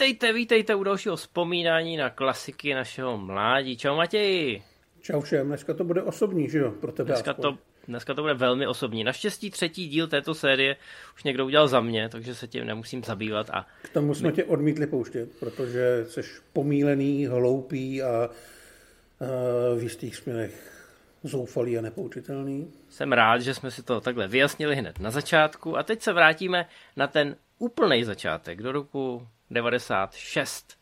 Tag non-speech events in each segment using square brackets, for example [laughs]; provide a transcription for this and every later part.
Vítejte, vítejte u dalšího vzpomínání na klasiky našeho mládí. Čau Matěji. Čau všem, dneska to bude osobní, že jo, pro tebe Dneska to, dneska to bude velmi osobní. Naštěstí třetí díl této série už někdo udělal za mě, takže se tím nemusím zabývat. A K tomu jsme my... tě odmítli pouštět, protože jsi pomílený, hloupý a, a v jistých směrech zoufalý a nepoučitelný. Jsem rád, že jsme si to takhle vyjasnili hned na začátku a teď se vrátíme na ten úplný začátek do roku 96.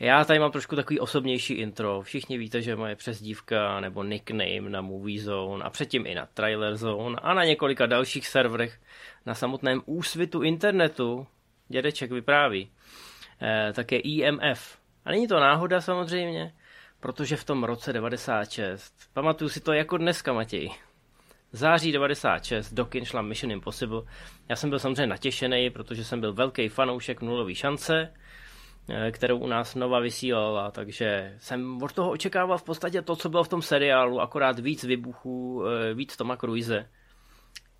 Já tady mám trošku takový osobnější intro. Všichni víte, že moje přezdívka nebo nickname na Movie Zone a předtím i na Trailer Zone a na několika dalších serverech na samotném úsvitu internetu, dědeček vypráví, eh, také IMF. A není to náhoda samozřejmě, protože v tom roce 96, pamatuju si to jako dneska, Matěj, září 96 do kin šla Mission Impossible. Já jsem byl samozřejmě natěšený, protože jsem byl velký fanoušek nulový šance, eh, kterou u nás Nova vysílala, takže jsem od toho očekával v podstatě to, co bylo v tom seriálu, akorát víc vybuchů, eh, víc Toma Cruise.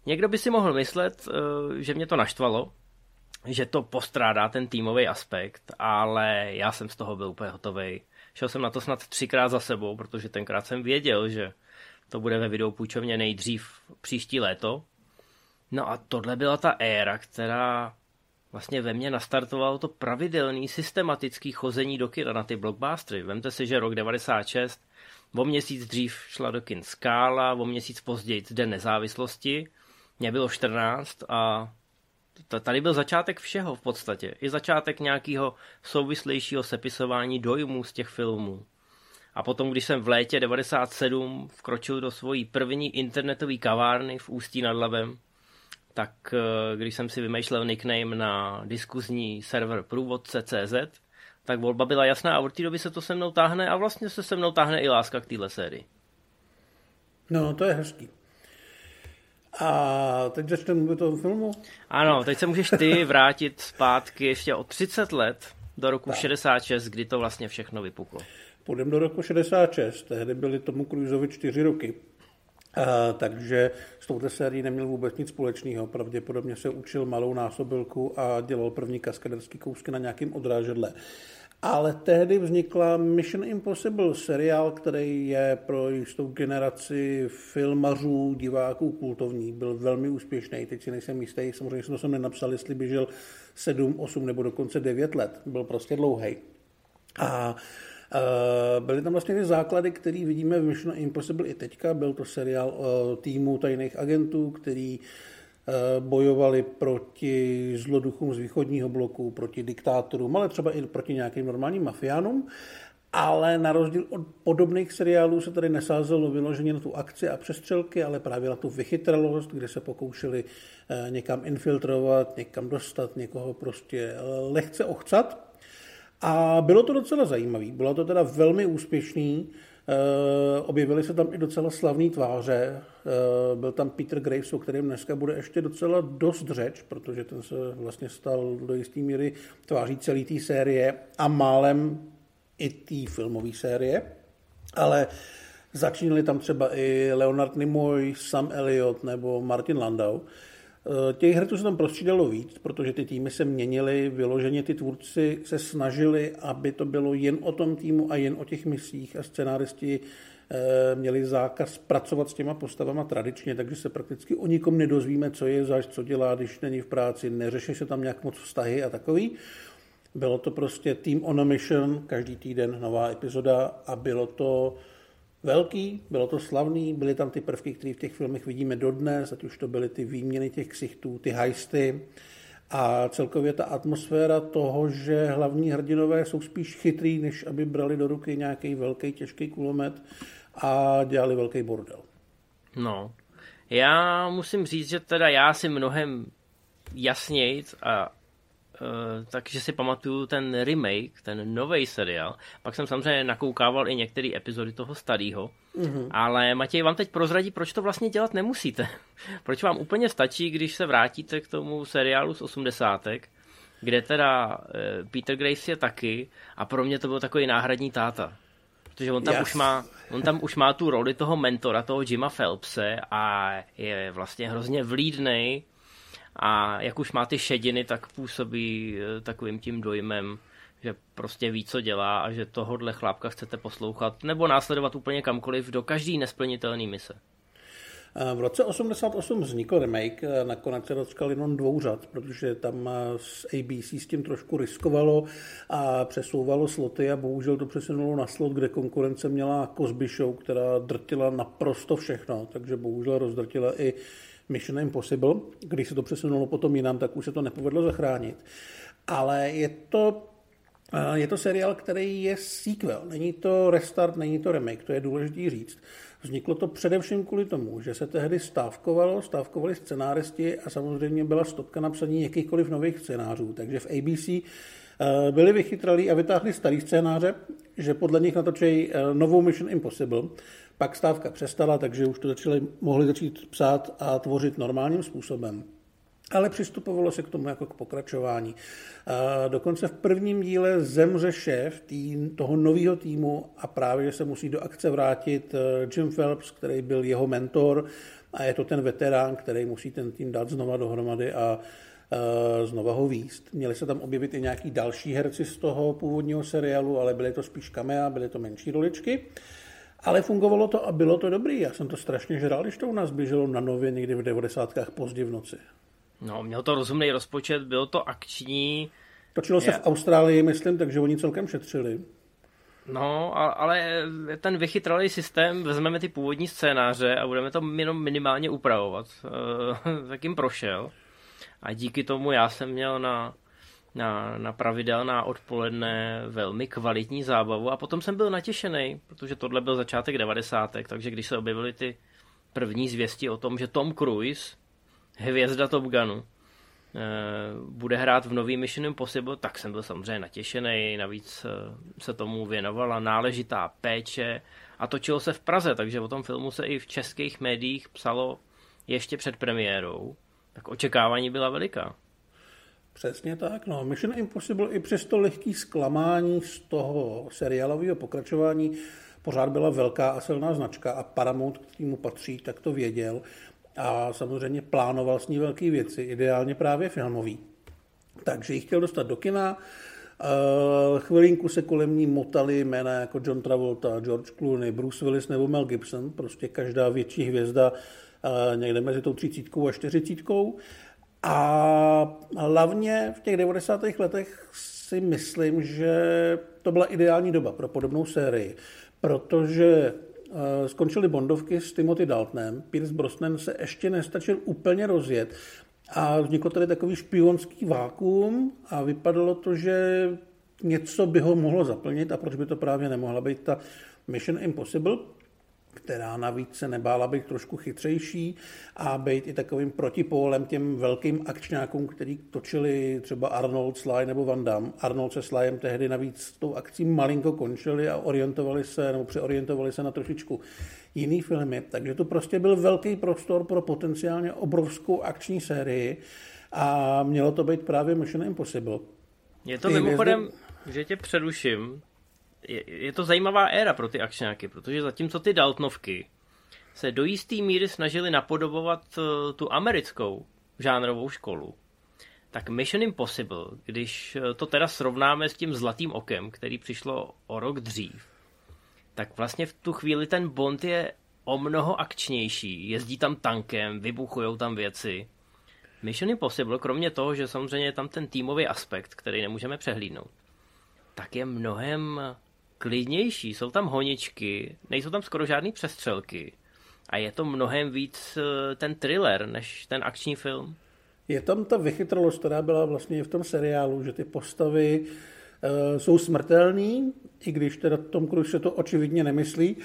Někdo by si mohl myslet, eh, že mě to naštvalo, že to postrádá ten týmový aspekt, ale já jsem z toho byl úplně hotový. Šel jsem na to snad třikrát za sebou, protože tenkrát jsem věděl, že to bude ve videopůjčovně nejdřív příští léto. No a tohle byla ta éra, která vlastně ve mně nastartovalo to pravidelný systematický chození do kina na ty blockbustery. Vemte si, že rok 96, o měsíc dřív šla do kin Skála, o měsíc později Den nezávislosti, mě bylo 14 a tady byl začátek všeho v podstatě. I začátek nějakého souvislejšího sepisování dojmů z těch filmů. A potom, když jsem v létě 97 vkročil do svojí první internetové kavárny v Ústí nad Labem, tak eh, když jsem si vymýšlel nickname na diskuzní server průvodce.cz, tak volba byla jasná a od té doby se to se mnou táhne a vlastně se se mnou táhne i láska k téhle sérii. No, to je hezký. A teď začneme mluvit o filmu? Ano, teď se můžeš ty [laughs] vrátit zpátky ještě o 30 let do roku tak. 66, kdy to vlastně všechno vypuklo. Půjdeme do roku 66, tehdy byly tomu Cruiseovi čtyři roky. A, takže s touto sérií neměl vůbec nic společného. Pravděpodobně se učil malou násobilku a dělal první kaskaderský kousky na nějakém odrážedle. Ale tehdy vznikla Mission Impossible, seriál, který je pro jistou generaci filmařů, diváků kultovní. Byl velmi úspěšný, teď si nejsem jistý, samozřejmě jsem to jsem nenapsal, jestli běžel 7, 8 nebo dokonce 9 let. Byl prostě dlouhý. A Byly tam vlastně ty základy, které vidíme v Mission Impossible i teďka. Byl to seriál o týmu tajných agentů, který bojovali proti zloduchům z východního bloku, proti diktátorům, ale třeba i proti nějakým normálním mafiánům. Ale na rozdíl od podobných seriálů se tady nesázelo vyloženě na tu akci a přestřelky, ale právě na tu vychytralost, kde se pokoušeli někam infiltrovat, někam dostat, někoho prostě lehce ochcat. A bylo to docela zajímavé. Bylo to teda velmi úspěšný. E, objevily se tam i docela slavné tváře. E, byl tam Peter Graves, o kterém dneska bude ještě docela dost řeč, protože ten se vlastně stal do jisté míry tváří celé té série a málem i té filmové série. Ale začínali tam třeba i Leonard Nimoy, Sam Elliott nebo Martin Landau. Eh, těch herců se tam prostřídalo víc, protože ty týmy se měnily, vyloženě ty tvůrci se snažili, aby to bylo jen o tom týmu a jen o těch misích a scenáristi eh, měli zákaz pracovat s těma postavama tradičně, takže se prakticky o nikom nedozvíme, co je zač, co dělá, když není v práci, neřeší se tam nějak moc vztahy a takový. Bylo to prostě Team on a Mission, každý týden nová epizoda a bylo to velký, bylo to slavný, byly tam ty prvky, které v těch filmech vidíme dodnes, ať už to byly ty výměny těch ksichtů, ty hajsty a celkově ta atmosféra toho, že hlavní hrdinové jsou spíš chytrý, než aby brali do ruky nějaký velký těžký kulomet a dělali velký bordel. No, já musím říct, že teda já si mnohem jasněji a takže si pamatuju ten remake, ten nový seriál. Pak jsem samozřejmě nakoukával i některé epizody toho starého. Mm-hmm. Ale Matěj vám teď prozradí, proč to vlastně dělat nemusíte. [laughs] proč vám úplně stačí, když se vrátíte k tomu seriálu z 80. kde teda uh, Peter Grace je taky a pro mě to byl takový náhradní táta. Protože on tam, yes. už má, on tam už má tu roli toho mentora, toho Jima Phelpse a je vlastně hrozně vlídnej a jak už má ty šediny, tak působí eh, takovým tím dojmem, že prostě ví, co dělá a že tohohle chlápka chcete poslouchat nebo následovat úplně kamkoliv do každý nesplnitelný mise. V roce 88 vznikl remake, nakonec se dočkal jenom dvou řad, protože tam s ABC s tím trošku riskovalo a přesouvalo sloty a bohužel to přesunulo na slot, kde konkurence měla Cosby Show, která drtila naprosto všechno, takže bohužel rozdrtila i Mission Impossible. Když se to přesunulo potom jinam, tak už se to nepovedlo zachránit. Ale je to je to seriál, který je sequel, není to restart, není to remake, to je důležité říct. Vzniklo to především kvůli tomu, že se tehdy stávkovalo, stávkovali scenáristi a samozřejmě byla stopka na psaní jakýchkoliv nových scénářů. Takže v ABC eh, byli vychytralí a vytáhli starý scénáře, že podle nich natočí eh, novou Mission Impossible. Pak stávka přestala, takže už to začali, mohli začít psát a tvořit normálním způsobem ale přistupovalo se k tomu jako k pokračování. A dokonce v prvním díle zemře šéf tý, toho nového týmu a právě, se musí do akce vrátit eh, Jim Phelps, který byl jeho mentor a je to ten veterán, který musí ten tým dát znova dohromady a uh, znova ho výst. Měli se tam objevit i nějaký další herci z toho původního seriálu, ale byly to spíš kamea, byly to menší roličky. Ale fungovalo to a bylo to dobrý. Já jsem to strašně žral, když to u nás běželo na nově někdy v 90. pozdě v noci. No, měl to rozumný rozpočet, bylo to akční. Točilo se je... v Austrálii, myslím, takže oni celkem šetřili. No, ale ten vychytralý systém, vezmeme ty původní scénáře a budeme to jenom minimálně upravovat. [laughs] tak jim prošel. A díky tomu já jsem měl na, na, na pravidelná odpoledne velmi kvalitní zábavu a potom jsem byl natěšený, protože tohle byl začátek 90. takže když se objevily ty první zvěsti o tom, že Tom Cruise hvězda Top Gunu, eh, bude hrát v nový Mission Impossible, tak jsem byl samozřejmě natěšený, navíc eh, se tomu věnovala náležitá péče a točilo se v Praze, takže o tom filmu se i v českých médiích psalo ještě před premiérou, tak očekávání byla veliká. Přesně tak, no. Mission Impossible i přes to lehký zklamání z toho seriálového pokračování pořád byla velká a silná značka a Paramount, k týmu patří, tak to věděl a samozřejmě plánoval s ní velké věci, ideálně právě filmový. Takže ji chtěl dostat do kina, Uh, chvilinku se kolem ní motali jména jako John Travolta, George Clooney, Bruce Willis nebo Mel Gibson, prostě každá větší hvězda uh, někde mezi tou třicítkou a čtyřicítkou. A hlavně v těch 90. letech si myslím, že to byla ideální doba pro podobnou sérii, protože Eh, skončily Bondovky s Timothy Daltonem. Pierce Brosnan se ještě nestačil úplně rozjet a vzniklo tady takový špionský vákuum a vypadalo to, že něco by ho mohlo zaplnit a proč by to právě nemohla být ta Mission Impossible která navíc se nebála být trošku chytřejší a být i takovým protipólem těm velkým akčňákům, který točili třeba Arnold, Sly nebo Van Damme. Arnold se Slyem tehdy navíc s tou akcí malinko končili a orientovali se, nebo přeorientovali se na trošičku jiný filmy. Takže to prostě byl velký prostor pro potenciálně obrovskou akční sérii a mělo to být právě Mission Impossible. Je to mimochodem, že tě přeruším, je, je to zajímavá éra pro ty akčňáky, protože zatímco ty Daltnovky se do jisté míry snažili napodobovat uh, tu americkou žánrovou školu, tak Mission Impossible, když eh, to teda srovnáme s tím Zlatým okem, který přišlo o rok dřív, tak vlastně v tu chvíli ten Bond je o mnoho akčnější. Jezdí tam tankem, vybuchují tam věci. Mission Impossible, kromě toho, že samozřejmě je tam ten týmový aspekt, který nemůžeme přehlídnout, tak je mnohem klidnější, jsou tam honičky, nejsou tam skoro žádné přestřelky a je to mnohem víc eh, ten thriller než ten akční film. Je tam ta vychytralost, která byla vlastně v tom seriálu, že ty postavy uh, jsou smrtelný, i když teda Tom Cruise se to očividně nemyslí,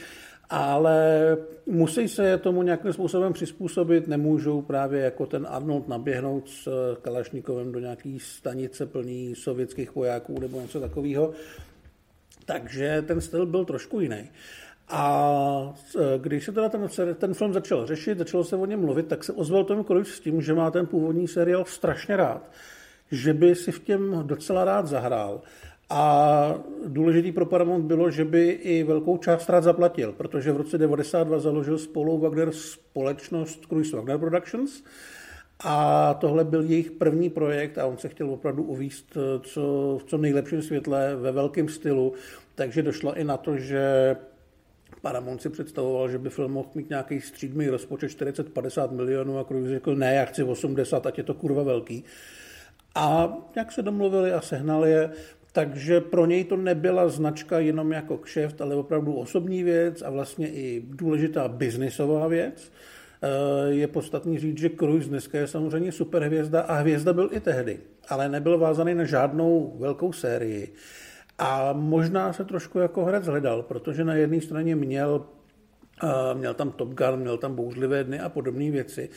ale musí se tomu nějakým způsobem přizpůsobit, nemůžou právě jako ten Arnold naběhnout s eh, Kalašnikovem do nějaký stanice plný sovětských vojáků nebo něco takového. Takže ten styl byl trošku jiný. A e, když se teda ten, ten film začal řešit, začalo se o něm mluvit, tak se ozval Tom Cruise s tím, že má ten původní seriál strašně rád, že by si v těm docela rád zahrál. A důležitý pro Paramount bylo, že by i velkou část rád zaplatil, protože v roce 92 založil spolu Wagner společnost Cruise Wagner Productions A tohle byl jejich první projekt a on se chtěl opravdu uvíst co, v co nejlepším světle, ve velkém stylu, takže došlo i na to, že Paramount si představoval, že by film mohl mít nějaký střídmý rozpočet 40-50 milionů a Cruise řekl, ne, já chci 80, ať je to kurva velký. A jak se domluvili a sehnali je, takže pro něj to nebyla značka jenom jako kšeft, ale opravdu osobní věc a vlastně i důležitá biznisová věc. Eh, je podstatný říct, že Cruise dneska je samozřejmě superhvězda a hvězda byl i tehdy, ale nebyl vázaný na žádnou velkou sérii. A možná se trošku jako herec hledal, protože na jedné straně měl, uh, měl tam Top Gun, měl tam bouřlivé dny a podobné věci,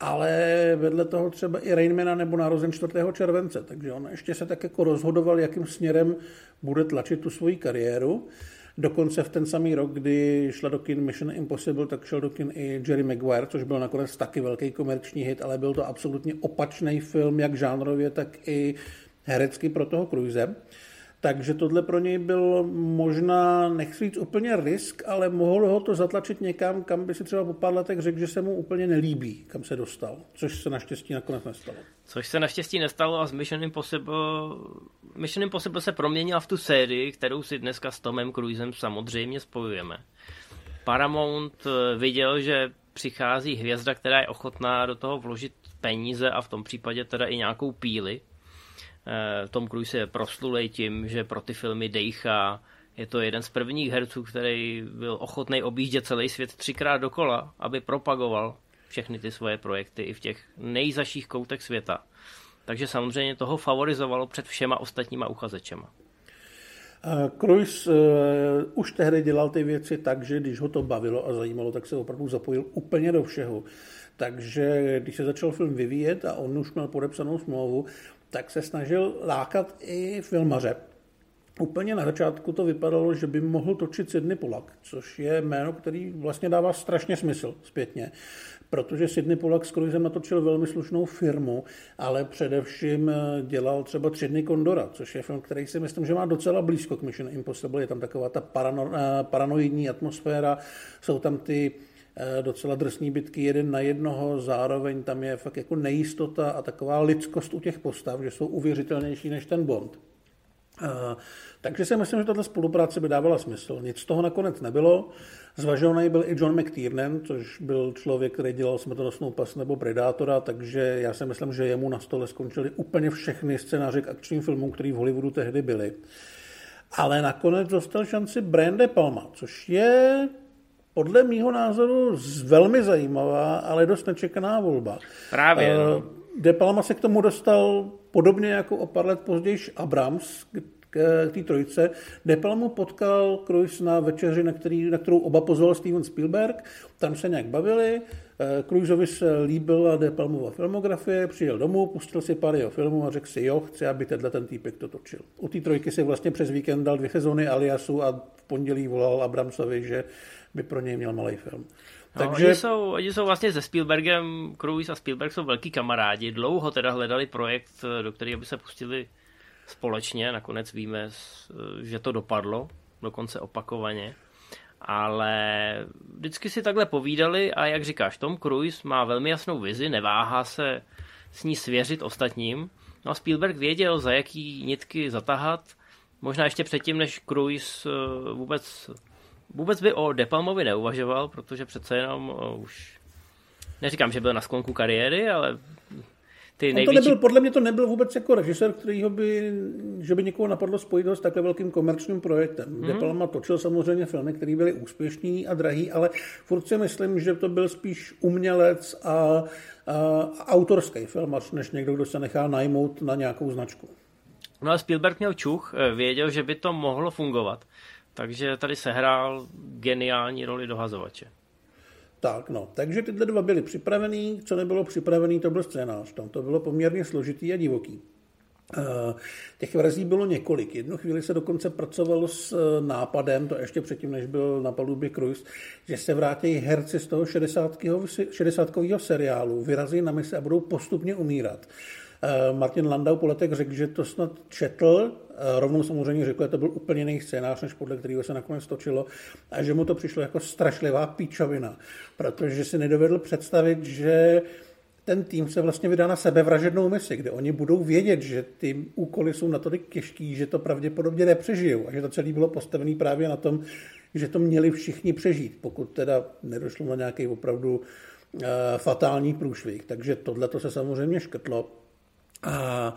ale vedle toho třeba i Rainmana nebo narozen 4. července, takže on ještě se tak jako rozhodoval, jakým směrem bude tlačit tu svoji kariéru. Dokonce v ten samý rok, kdy šla do kin Mission Impossible, tak šel do kin i Jerry Maguire, což byl nakonec taky velký komerční hit, ale byl to absolutně opačný film, jak žánrově, tak i herecky pro toho Cruise. Takže tohle pro něj byl možná, nechci říct úplně risk, ale mohl ho to zatlačit někam, kam by si třeba po pár letech řekl, že se mu úplně nelíbí, kam se dostal. Což se naštěstí nakonec nestalo. Což se naštěstí nestalo a s Mission Impossible, Mission Impossible se proměnila v tu sérii, kterou si dneska s Tomem Cruisem samozřejmě spojujeme. Paramount eh, viděl, že přichází hvězda, která je ochotná do toho vložit peníze a v tom případě teda i nějakou píly, Eh, Tom Cruise je proslulej tím, že pro ty filmy dejchá. Je to jeden z prvních herců, který byl ochotný objíždět celý svět třikrát dokola, aby propagoval všechny ty svoje projekty i v těch nejzaších koutech světa. Takže samozřejmě toho favorizovalo před všema ostatníma uchazečema. Cruise uh, už tehdy dělal ty věci tak, že když ho to bavilo a zajímalo, tak se opravdu zapojil úplně do všeho. Takže když se začal film vyvíjet a on už měl podepsanou smlouvu, tak se snažil lákat i filmaře. Úplně na začátku to vypadalo, že by mohl točit Sidney Polak, což je jméno, který vlastně dává strašně smysl zpětně, protože Sidney Polak s Cruisem natočil velmi slušnou firmu, ale především dělal třeba Tři dny Kondora, což je film, který si myslím, že má docela blízko k Mission Impossible. Je tam taková ta parano, eh, paranoidní atmosféra, jsou tam ty Eh, docela drsný bitky jeden na jednoho, zároveň tam je fakt jako nejistota a taková lidskost u těch postav, že jsou uvěřitelnější než ten Bond. Eh, takže si myslím, že tato spolupráce by dávala smysl. Nic z toho nakonec nebylo. Zvažovaný byl i John McTiernan, což byl člověk, který dělal smrtonosnou pas nebo Predátora, takže já si myslím, že jemu na stole skončily úplně všechny scénáře k akčním filmům, které v Hollywoodu tehdy byly. Ale nakonec dostal šanci Brande Palma, což je podle mýho názoru velmi zajímavá, ale dost nečekaná volba. Právě. Eh, no. De Palma se k tomu dostal podobně jako o pár let později Abrams k té trojce. De Palmu potkal Cruise na večeři, na, který, na kterou oba pozval Steven Spielberg. Tam se nějak bavili. Eh, Cruiseovi se líbila De Palmova filmografie, přijel domů, pustil si pár jeho filmů a řekl si, jo, chci, aby tenhle ten týpek to točil. U té trojky si vlastně přes víkend dal dvě sezóny Aliasu a v pondělí volal Abramsovi, že by pro něj měl malý film. No, Takže... oni, jsou, oni jsou vlastně se Spielbergem, Cruise a Spielberg jsou velký kamarádi, dlouho teda hledali projekt, do kterého by se pustili společně, nakonec víme, že to dopadlo, dokonce opakovaně, ale vždycky si takhle povídali a jak říkáš, Tom Cruise má velmi jasnou vizi, neváhá se s ní svěřit ostatním, no a Spielberg věděl, za jaký nitky zatahat, možná ještě předtím, než Cruise eh, vůbec vůbec by o Depalmovi neuvažoval, protože přece jenom uh, už neříkám, že byl na sklonku kariéry, ale ty největší... to nebyl, podle mě to nebyl vůbec jako režisér, kterýho by, že by někoho napadlo spojit s takhle velkým komerčním projektem. Hmm. De Palma točil samozřejmě filmy, které byly úspěšní a drahý, ale furt si myslím, že to byl spíš umělec a, a, autorský film, než někdo, kdo se nechá najmout na nějakou značku. No a Spielberg měl čuch, eh, věděl, že by to mohlo fungovat. Takže tady sehrál geniální roli dohazovače. Tak, no. Takže tyhle dva byly připravený. Co nebylo připravený, to byl scénář. Tam to bylo poměrně složitý a divoký. Eh, těch verzí bylo několik. Jednu chvíli se dokonce pracovalo s eh, nápadem, to ještě předtím, než byl na palubě Cruise, že se vrátí herci z toho 60. 60 seriálu, vyrazí na mise a budou postupně umírat. Eh, Martin Landau po letech řekl, že to snad četl, eh, rovnou samozřejmě řekl, že to byl úplně jiný scénář, než podle kterého se nakonec točilo, a že mu to přišlo jako strašlivá píčovina, protože si nedovedl představit, že ten tým se vlastně vydá na sebevražednou misi, kde oni budou vědět, že ty úkoly jsou natolik těžký, že to pravděpodobně nepřežijou a že to celé bylo postavené právě na tom, že to měli všichni přežít, pokud teda nedošlo na nějaký opravdu uh, fatální průšvih. Takže tohle to se samozřejmě škrtlo. A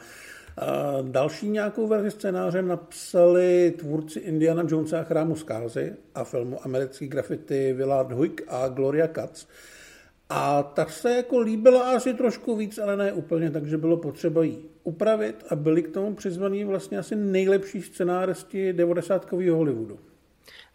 a další nějakou verzi scénáře napsali tvůrci Indiana Jonesa a chrámu zkázy a filmu Americký graffiti Willard Huyck a Gloria Katz. A tak se jako líbila asi trošku víc, ale ne úplně, takže bylo potřeba jí upravit a byli k tomu přizvaní vlastně asi nejlepší scenáristi 90 Hollywoodu.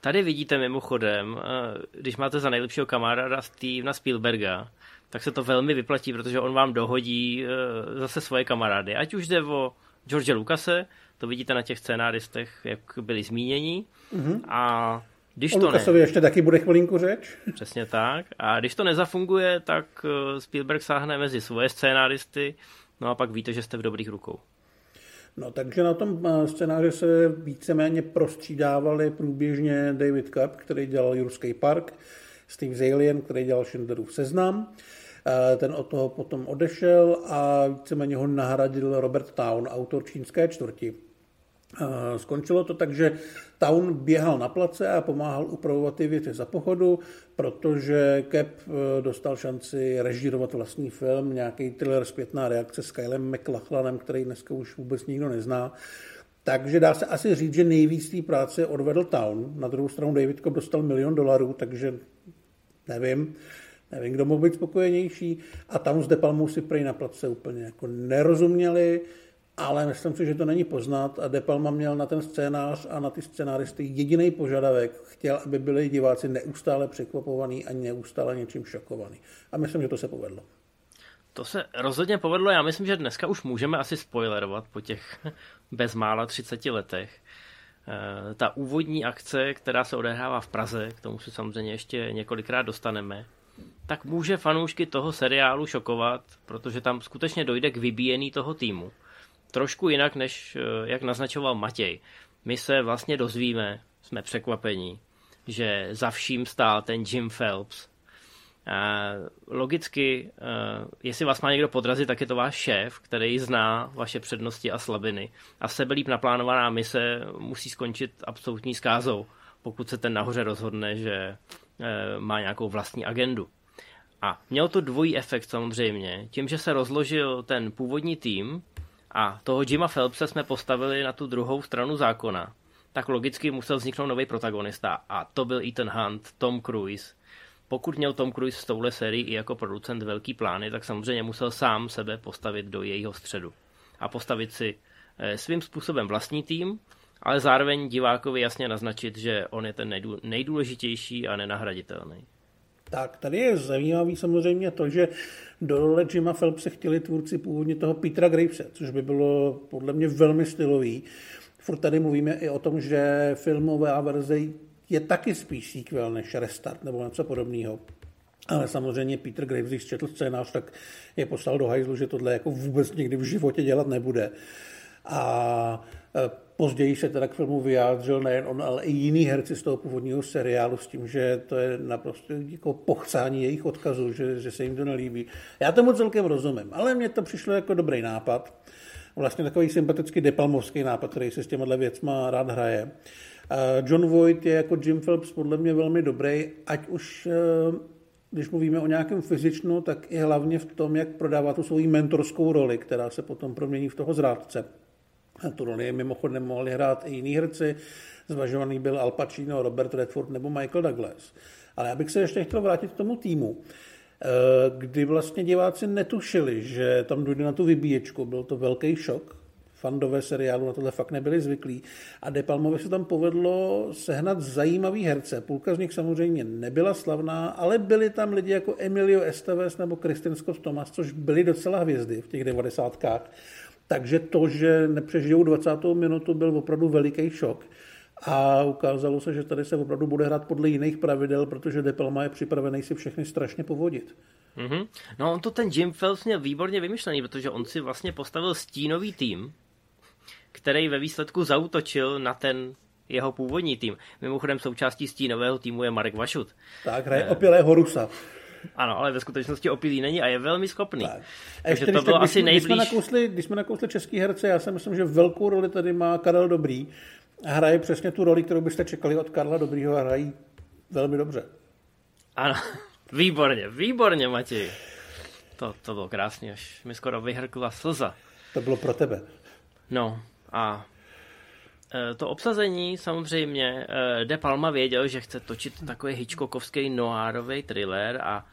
Tady vidíte mimochodem, eh, když máte za nejlepšího kamaráda Stevena Spielberga, tak se to velmi vyplatí, protože on vám dohodí eh, zase svoje kamarády. Ať už jde o George Lucase, to vidíte na těch scénáristech, jak byli zmíněni. Mm-hmm. A když o to Lukasovi ne... ještě taky bude chvilinku řeč. Přesně tak. A když to nezafunguje, tak eh, Spielberg sáhne mezi svoje scénáristy, no a pak víte, že jste v dobrých rukou. No, takže na tom eh, scénáři se víceméně prostřídávali průběžně David Cup, který dělal Jurský park, Steve Zalien, který dělal Schindlerův seznam. Eh, ten od toho potom odešel a víceméně ho nahradil Robert Town, autor čínské čtvrti. Eh, skončilo to tak, že Town běhal na place a pomáhal upravovat ty věci za pochodu, protože Cap eh, dostal šanci režírovat vlastní film, nějaký thriller zpětná reakce s Kylem McLachlanem, který dneska už vůbec nikdo nezná. Takže dá se asi říct, že nejvíc té práce odvedl Town. Na druhou stranu David Cobb dostal milion dolarů, takže nevím. Nevím, kdo mohl být spokojenější. A tam s Depalmou si prej na place úplně jako nerozuměli ale myslím si, že to není poznat a De Palma měl na ten scénář a na ty scénáristy jediný požadavek. Chtěl, aby byli diváci neustále překvapovaní a neustále něčím šokovaní. A myslím, že to se povedlo. To se rozhodně povedlo. Já myslím, že dneska už můžeme asi spoilerovat po těch [laughs] bezmála 30 letech. Eh, ta úvodní akce, která se odehrává v Praze, k tomu se samozřejmě ještě několikrát dostaneme, tak může fanoušky toho seriálu šokovat, protože tam skutečně dojde k vybíjení toho týmu trošku jinak, než eh, jak naznačoval Matěj. My se vlastně dozvíme, jsme překvapení, že za vším stál ten Jim Phelps. A logicky, eh, jestli vás má někdo podrazit, tak je to váš šéf, který zná vaše přednosti a slabiny. A sebelíp naplánovaná mise musí skončit absolutní zkázou, pokud se ten nahoře rozhodne, že má nějakou vlastní agendu. A měl to dvojí efekt samozřejmě. Tím, že se rozložil ten původní tým, a toho Jima Phelpse jsme postavili na tu druhou stranu zákona, tak logicky musel vzniknout nový protagonista a to byl Ethan Hunt, Tom Cruise. Pokud měl Tom Cruise v touhle sérii i jako producent velký plány, tak samozřejmě musel sám sebe postavit do jejího středu a postavit si eh, svým způsobem vlastní tým, ale zároveň divákovi jasně naznačit, že on je ten nejdůležitější a nenahraditelný. Tak, tady je zajímavý samozřejmě to, že do role Jima Phelpse chtěli tvůrci původně toho Petra Gravese, což by bylo podle mě velmi stylový. Furt tady mluvíme i o tom, že filmová verze je taky spíš sequel než restart nebo něco podobného. Ale samozřejmě Peter Graves, když četl scénář, tak je poslal do hajzlu, že tohle jako vůbec nikdy v životě dělat nebude. A později se teda k filmu vyjádřil nejen on, ale i jiný herci z toho původního seriálu s tím, že to je naprosto jako pochcání jejich odkazů, že, že se jim to nelíbí. Já tomu celkem rozumím, ale mně to přišlo jako dobrý nápad. Vlastně takový sympatický depalmovský nápad, který se s těma věcma rád hraje. John Voight je jako Jim Phelps podle mě velmi dobrý, ať už e, když mluvíme o nějakém fyzičnu, tak i hlavně v tom, jak prodává tu svoji mentorskou roli, která se potom promění v toho zrádce. Tu roli mimochodem mohli hrát i jiní herci, zvažovaný byl Al Pacino, Robert Redford nebo Michael Douglas. Ale já bych se ještě chtěl vrátit k tomu týmu, eh, kdy vlastně diváci netušili, že tam dojde na tu vybíječku. Byl to velký šok. Fandové seriálu na tohle fakt nebyli zvyklí. A De Palmovi se tam povedlo sehnat zajímavý herce. Půlka z nich samozřejmě nebyla slavná, ale byli tam lidi jako Emilio Esteves nebo Kristin Scott Thomas, což byli docela hvězdy v těch devadesátkách. Takže to, že nepřežijou 20. minutu, byl opravdu veliký šok. A ukázalo se, že tady se opravdu bude hrát podle jiných pravidel, protože De Palma je připravený si všechny strašně povodit. Mm-hmm. No on to ten Jim Phelps měl výborně vymyšlený, protože on si vlastně postavil stínový tým, který ve výsledku zautočil na ten jeho původní tým. Mimochodem součástí stínového týmu je Marek Vašut. Tak, hraje opělého Rusa. Ano, ale ve skutečnosti opilý není a je velmi schopný. Tak. Ještě, to bylo tak, asi když, nejblíž... Když jsme, nakousli, když jsme nakousli český herce, já si myslím, že velkou roli tady má Karel Dobrý a hraje přesně tu roli, kterou byste čekali od Karla Dobrýho a hrají velmi dobře. Ano, [laughs] výborně, výborně, Matěj. To, to bylo krásně, až mi skoro vyhrkla slza. To bylo pro tebe. No a e, to obsazení samozřejmě e, De Palma věděl, že chce točit takový Hitchcockovský noárový thriller a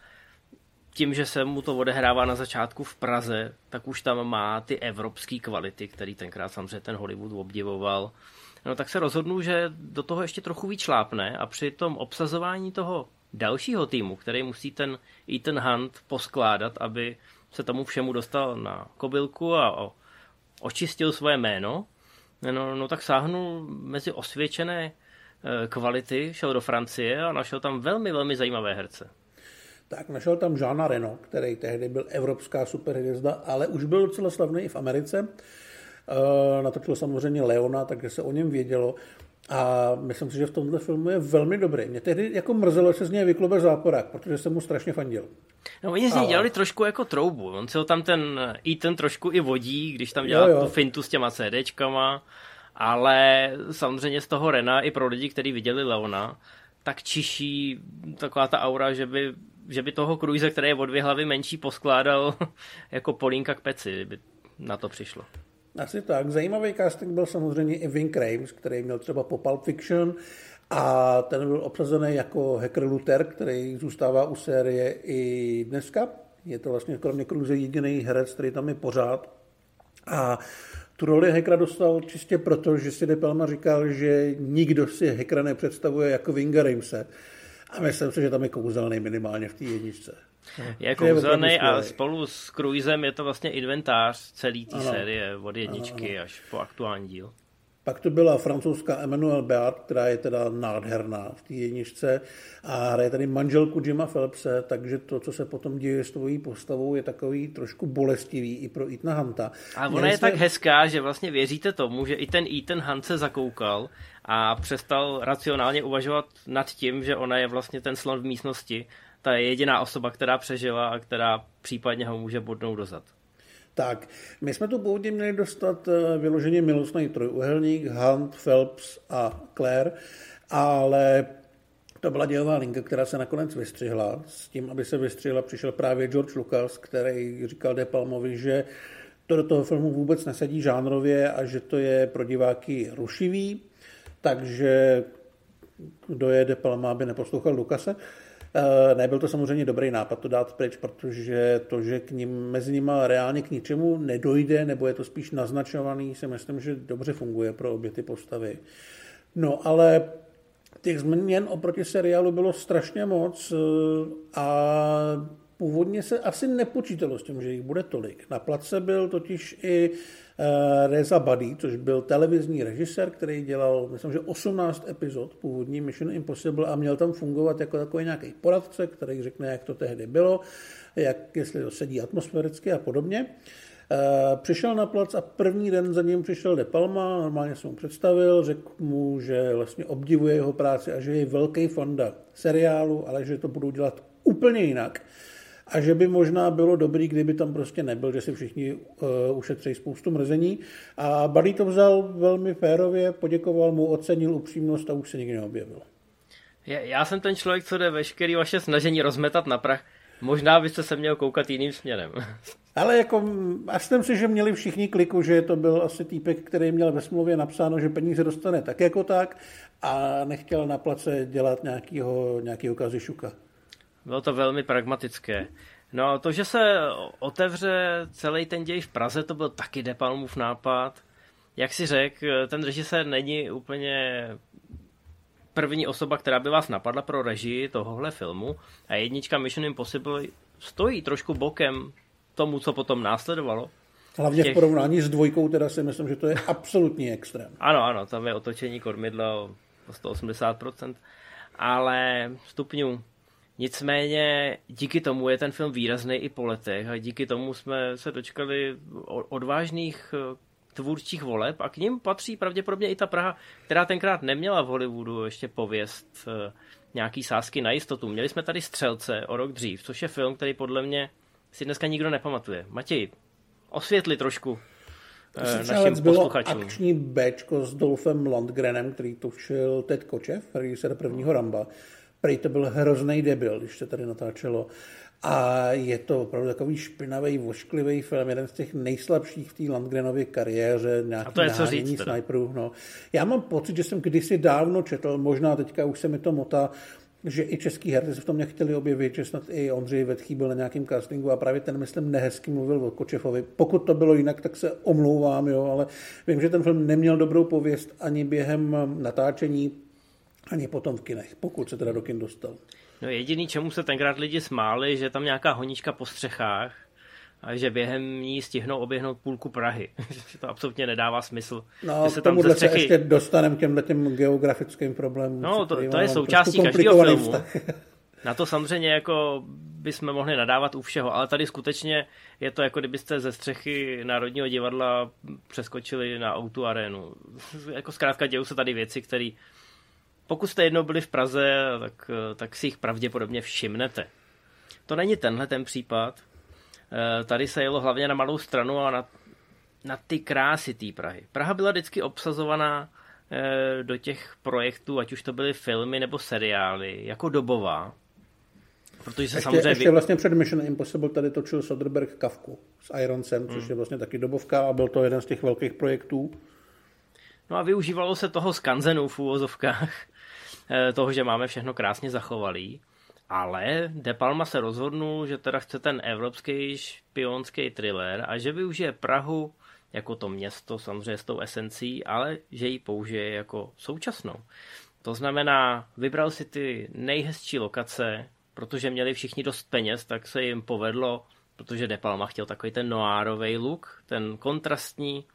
tím, že se mu to odehrává na začátku v Praze, tak už tam má ty evropské kvality, který tenkrát samozřejmě ten Hollywood obdivoval. No tak se rozhodnu, že do toho ještě trochu víc šlápne a při tom obsazování toho dalšího týmu, který musí ten Ethan Hunt poskládat, aby se tomu všemu dostal na kobylku a očistil svoje jméno, no, no tak sáhnul mezi osvědčené eh, kvality, šel do Francie a našel tam velmi, velmi zajímavé herce. Tak našel tam Žána Reno, který tehdy byl evropská superhvězda, ale už byl docela slavný i v Americe. Eh, natočil samozřejmě Leona, takže se o něm vědělo. A myslím si, že v tomhle filmu je velmi dobrý. Mě tehdy jako mrzelo, že se z něj vyklobe záporák, protože jsem mu strašně fandil. No oni z něj dělali trošku jako troubu. On se ho tam ten Ethan trošku i vodí, když tam dělá jo, jo. tu fintu s těma CDčkama. Ale samozřejmě z toho Rena i pro lidi, kteří viděli Leona, tak čiší taková ta aura, že by, že by toho Cruise, který je o dvě hlavy menší, poskládal [laughs] jako polínka k peci, kdyby na to přišlo. Asi tak. Zajímavý casting byl samozřejmě i Vin Crames, který měl třeba po Pulp Fiction a ten byl obsazený jako hacker Luther, který zůstává u série i dneska. Je to vlastně kromě Cruise jediný herec, který tam je pořád. A tu roli hackera dostal čistě proto, že si De Palma říkal, že nikdo si hackera nepředstavuje jako Vinga Ramese. A myslím si, že tam je kouzelný minimálně v té jedničce. Je kouzelný a spolu s Cruisem je to vlastně inventář celé té série od jedničky ano, až po aktuální díl. Pak to byla francouzská Emmanuel Beat, která je teda nádherná v té jedničce a hraje tady manželku Jima Phelpse, takže to, co se potom děje s tvojí postavou, je takový trošku bolestivý i pro Ethan Hunta. A ona je jste... tak hezká, že vlastně věříte tomu, že i ten Ethan Hunt se zakoukal a přestal racionálně uvažovat nad tím, že ona je vlastně ten slon v místnosti ta je jediná osoba, která přežila a která případně ho může bodnout dozad. Tak, my jsme tu původně měli dostat eh, vyloženě milostný trojuhelník, Hunt, Phelps a Claire, ale to byla dělová linka, která se nakonec vystřihla. S tím, aby se vystřihla, přišel právě George Lucas, který říkal De Palmovi, že to do toho filmu vůbec nesedí žánrově a že to je pro diváky rušivý, takže kdo je De Palma, aby neposlouchal Lukase. Eh, nebyl to samozřejmě dobrý nápad to dát pryč, protože to, že k ním, mezi nimi reálně k ničemu nedojde, nebo je to spíš naznačovaný, si myslím, že dobře funguje pro obě ty postavy. No ale těch změn oproti seriálu bylo strašně moc eh, a původně se asi nepočítalo s tím, že jich bude tolik. Na place byl totiž i Eh, Reza Buddy, což byl televizní režisér, který dělal, myslím, že 18 epizod původní Mission Impossible a měl tam fungovat jako takový nějaký poradce, který řekne, jak to tehdy bylo, jak, jestli to sedí atmosféricky a podobně. Eh, přišel na plac a první den za ním přišel De Palma, normálně jsem mu představil, řekl mu, že vlastně obdivuje jeho práci a že je velký fanda seriálu, ale že to budou dělat úplně jinak a že by možná bylo dobrý, kdyby tam prostě nebyl, že si všichni uh, ušetří spoustu mrzení. A Buddy to vzal velmi férově, poděkoval mu, ocenil upřímnost a už se nikdy neobjevil. Já jsem ten člověk, co jde veškerý vaše snažení rozmetat na prach. Možná byste se měl koukat jiným směrem. [laughs] Ale jako, jsem si, že měli všichni kliku, že to byl asi týpek, který měl ve smlouvě napsáno, že peníze dostane tak jako tak a nechtěl na place dělat nějakýho, nějakýho kazišuka. Bylo to velmi pragmatické. No to, že se otevře celý ten děj v Praze, to byl taky De Palmův nápad. Jak si řekl, ten režisér není úplně první osoba, která by vás napadla pro režii tohohle filmu a jednička Mission Impossible stojí trošku bokem tomu, co potom následovalo. Hlavně těch... v porovnání s dvojkou teda si myslím, že to je absolutní extrém. Ano, ano, tam je otočení kormidla o 180%, ale stupňů Nicméně díky tomu je ten film výrazný i po letech a díky tomu jsme se dočkali odvážných eh, tvůrčích voleb a k ním patří pravděpodobně i ta Praha, která tenkrát neměla v Hollywoodu ještě pověst eh, nějaký sázky na jistotu. Měli jsme tady Střelce o rok dřív, což je film, který podle mě si dneska nikdo nepamatuje. Matěj, osvětli trošku eh, našim bylo posluchačům. akční Bčko s Dolfem Lundgrenem, který točil Ted Kočev, režisér prvního Ramba. Prej to byl hrozný debil, když se tady natáčelo. A je to opravdu takový špinavý, vošklivý film, jeden z těch nejslabších v té Landgrenově kariéře, nějaký A to je co říct sniperů. No. Já mám pocit, že jsem kdysi dávno četl, možná teďka už se mi to motá, že i český herci se v tom nechtěli objevit, že snad i Ondřej Vetchý byl na nějakém castingu a právě ten, myslím, nehezky mluvil o Kočefovi. Pokud to bylo jinak, tak se omlouvám, jo, ale vím, že ten film neměl dobrou pověst ani během natáčení, ani potom v kinech, pokud se teda do kin dostal. No jediný, čemu se tenkrát lidi smáli, že tam nějaká honička po střechách a že během ní stihnou oběhnout půlku Prahy. [laughs] že to absolutně nedává smysl. No, že se tam ze střechy... se ještě dostaneme těmhle těm geografickým problémům. No, to, to je součástí každého filmu. [laughs] Na to samozřejmě jako bychom mohli nadávat u všeho, ale tady skutečně je to jako kdybyste ze střechy Národního divadla přeskočili na Outu arénu. [laughs] jako zkrátka dějou se tady věci, které pokud jste jednou byli v Praze, tak, tak si jich pravděpodobně všimnete. To není tenhle ten případ. Eh, tady se jelo hlavně na malou stranu a na, na ty krásy té Prahy. Praha byla vždycky obsazovaná eh, do těch projektů, ať už to byly filmy nebo seriály, jako dobová. Protože se ještě, samozřejmě... ještě vlastně před Mission Impossible tady točil Soderbergh Kavku s Ironsem, což hmm. je vlastně taky dobovka a byl to jeden z těch velkých projektů. No a využívalo se toho skanzenu v úvozovkách. Eh, toho, že máme všechno krásně zachovalý. Ale De Palma se rozhodnul, že teda chce ten evropský špionský thriller a že využije Prahu jako to město, samozřejmě s tou esencí, ale že ji použije jako současnou. To znamená, vybral si ty nejhezčí lokace, protože měli všichni dost peněz, tak se jim povedlo, protože De Palma chtěl takový ten noárový look, ten kontrastní,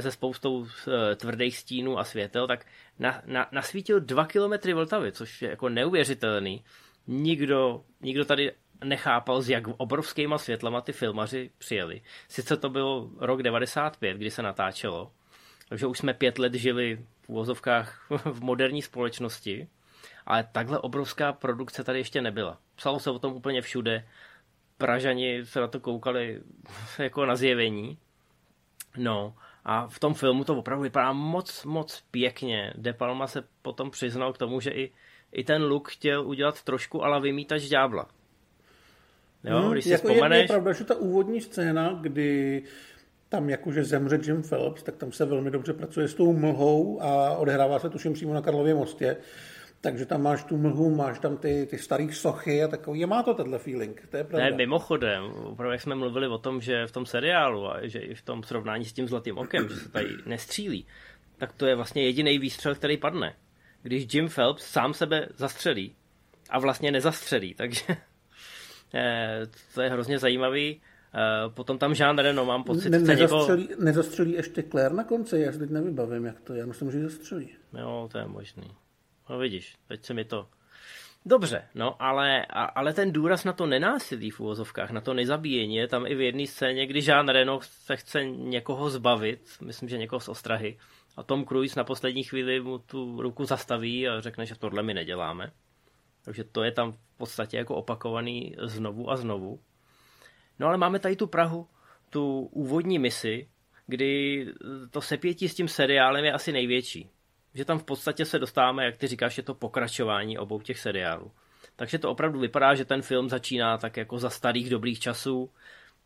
se spoustou eh, tvrdých stínů a světel, tak na, na, nasvítil dva kilometry Vltavy, což je jako neuvěřitelný. Nikdo, nikdo tady nechápal, s jak obrovskýma světlama ty filmaři přijeli. Sice to byl rok 95, kdy se natáčelo, takže už jsme pět let žili v úvozovkách [laughs] v moderní společnosti, ale takhle obrovská produkce tady ještě nebyla. Psalo se o tom úplně všude, Pražani se na to koukali [laughs] jako na zjevení. No a v tom filmu to opravdu vypadá moc, moc pěkně. De Palma se potom přiznal k tomu, že i, i ten look chtěl udělat trošku ala vymítač ďábla. Jo, hmm, když si jako vzpomeneš... Je, je pravda, že ta úvodní scéna, kdy tam jakože zemře Jim Phelps, tak tam se velmi dobře pracuje s tou mlhou a odehrává se tuším přímo na Karlově mostě takže tam máš tu mlhu, máš tam ty, ty staré sochy a takový. Má to tenhle feeling, to je pravda. Ne, mimochodem, opravdu jak jsme mluvili o tom, že v tom seriálu a že i v tom srovnání s tím Zlatým okem, že se tady nestřílí, tak to je vlastně jediný výstřel, který padne. Když Jim Phelps sám sebe zastřelí a vlastně nezastřelí, takže [laughs] eh, to je hrozně zajímavý. Eh, potom tam Jean Reno, mám pocit, ne, nezastřelí, někoho... nezastřelí ještě Claire na konci, já si teď nevybavím, jak to je. Já myslím, že zastřelí. Jo, to je možný. No vidíš, teď se mi to... Dobře, no, ale, a, ale ten důraz na to nenásilí v úvozovkách, na to nezabíjení, je tam i v jedné scéně, kdy Jean Reno se chce někoho zbavit, myslím, že někoho z ostrahy, a Tom Cruise na poslední chvíli mu tu ruku zastaví a řekne, že tohle my neděláme. Takže to je tam v podstatě jako opakovaný znovu a znovu. No ale máme tady tu Prahu, tu úvodní misi, kdy to sepětí s tím seriálem je asi největší že tam v podstatě se dostáváme, jak ty říkáš, je to pokračování obou těch seriálů. Takže to opravdu vypadá, že ten film začíná tak jako za starých dobrých časů,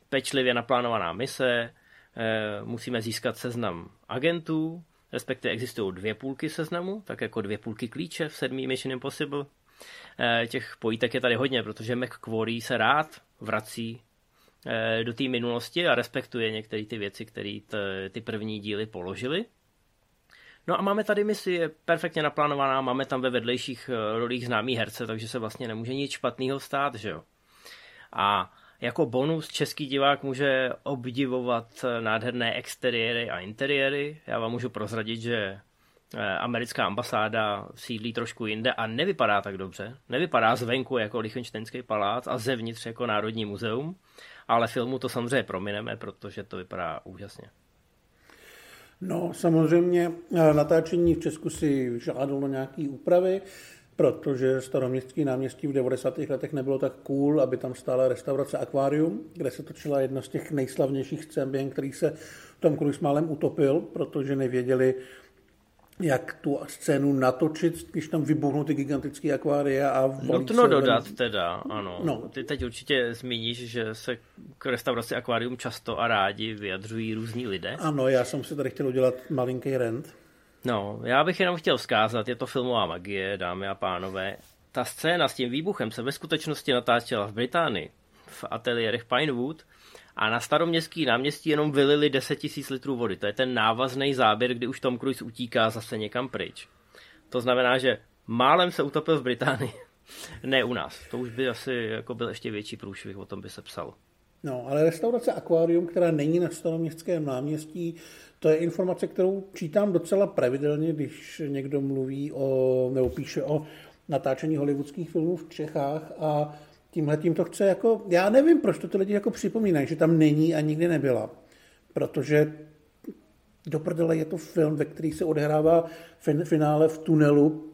pečlivě naplánovaná mise, eh, musíme získat seznam agentů, respektive existují dvě půlky seznamu, tak jako dvě půlky klíče v sedmý Mission Impossible. Eh, těch pojítek je tady hodně, protože McQuarrie se rád vrací eh, do té minulosti a respektuje některé ty věci, které ty první díly položily. No a máme tady misi, je perfektně naplánovaná, máme tam ve vedlejších eh, rolích známý herce, takže se vlastně nemůže nic špatného stát, že jo. A jako bonus český divák může obdivovat eh, nádherné exteriéry a interiéry. Já vám můžu prozradit, že eh, americká ambasáda sídlí trošku jinde a nevypadá tak dobře. Nevypadá zvenku jako Lichtensteinský palác a zevnitř jako Národní muzeum, ale filmu to samozřejmě promineme, protože to vypadá úžasně. No, samozřejmě eh, natáčení v Česku si žádalo nějaké úpravy. protože staroměstský náměstí v 90. letech nebylo tak cool, aby tam stála restaurace Aquarium, kde se točila jedna z těch nejslavnějších scén, během se Tom Cruise málem utopil, protože nevěděli, jak tu scénu natočit, když tam vybuchnou ty gigantické akvária a Nutno dodat ven... teda, ano. No. Ty teď určitě zmíníš, že se k restauraci akvárium často a rádi vyjadřují různí lidé. Ano, já jsem si tady chtěl udělat malinký rent. No, já bych jenom chtěl vzkázat, je to filmová magie, dámy a pánové. Ta scéna s tím výbuchem se ve skutečnosti natáčela v Británii, v ateliérech Pinewood, a na staroměstský náměstí jenom vylili 10 000 litrů vody. To je ten návazný záběr, kdy už Tom Cruise utíká zase někam pryč. To znamená, že málem se utopil v Británii. [laughs] ne u nás. To už by asi jako byl ještě větší průšvih, o tom by se psalo. No, ale restaurace Aquarium, která není na staroměstském náměstí, to je informace, kterou čítám docela pravidelně, když někdo mluví o, nebo píše o natáčení hollywoodských filmů v Čechách a tímhle tím to chce jako, já nevím, proč to ty lidi jako připomínají, že tam není a nikdy nebyla. Protože do prdele je to film, ve který se odehrává fin, finále v tunelu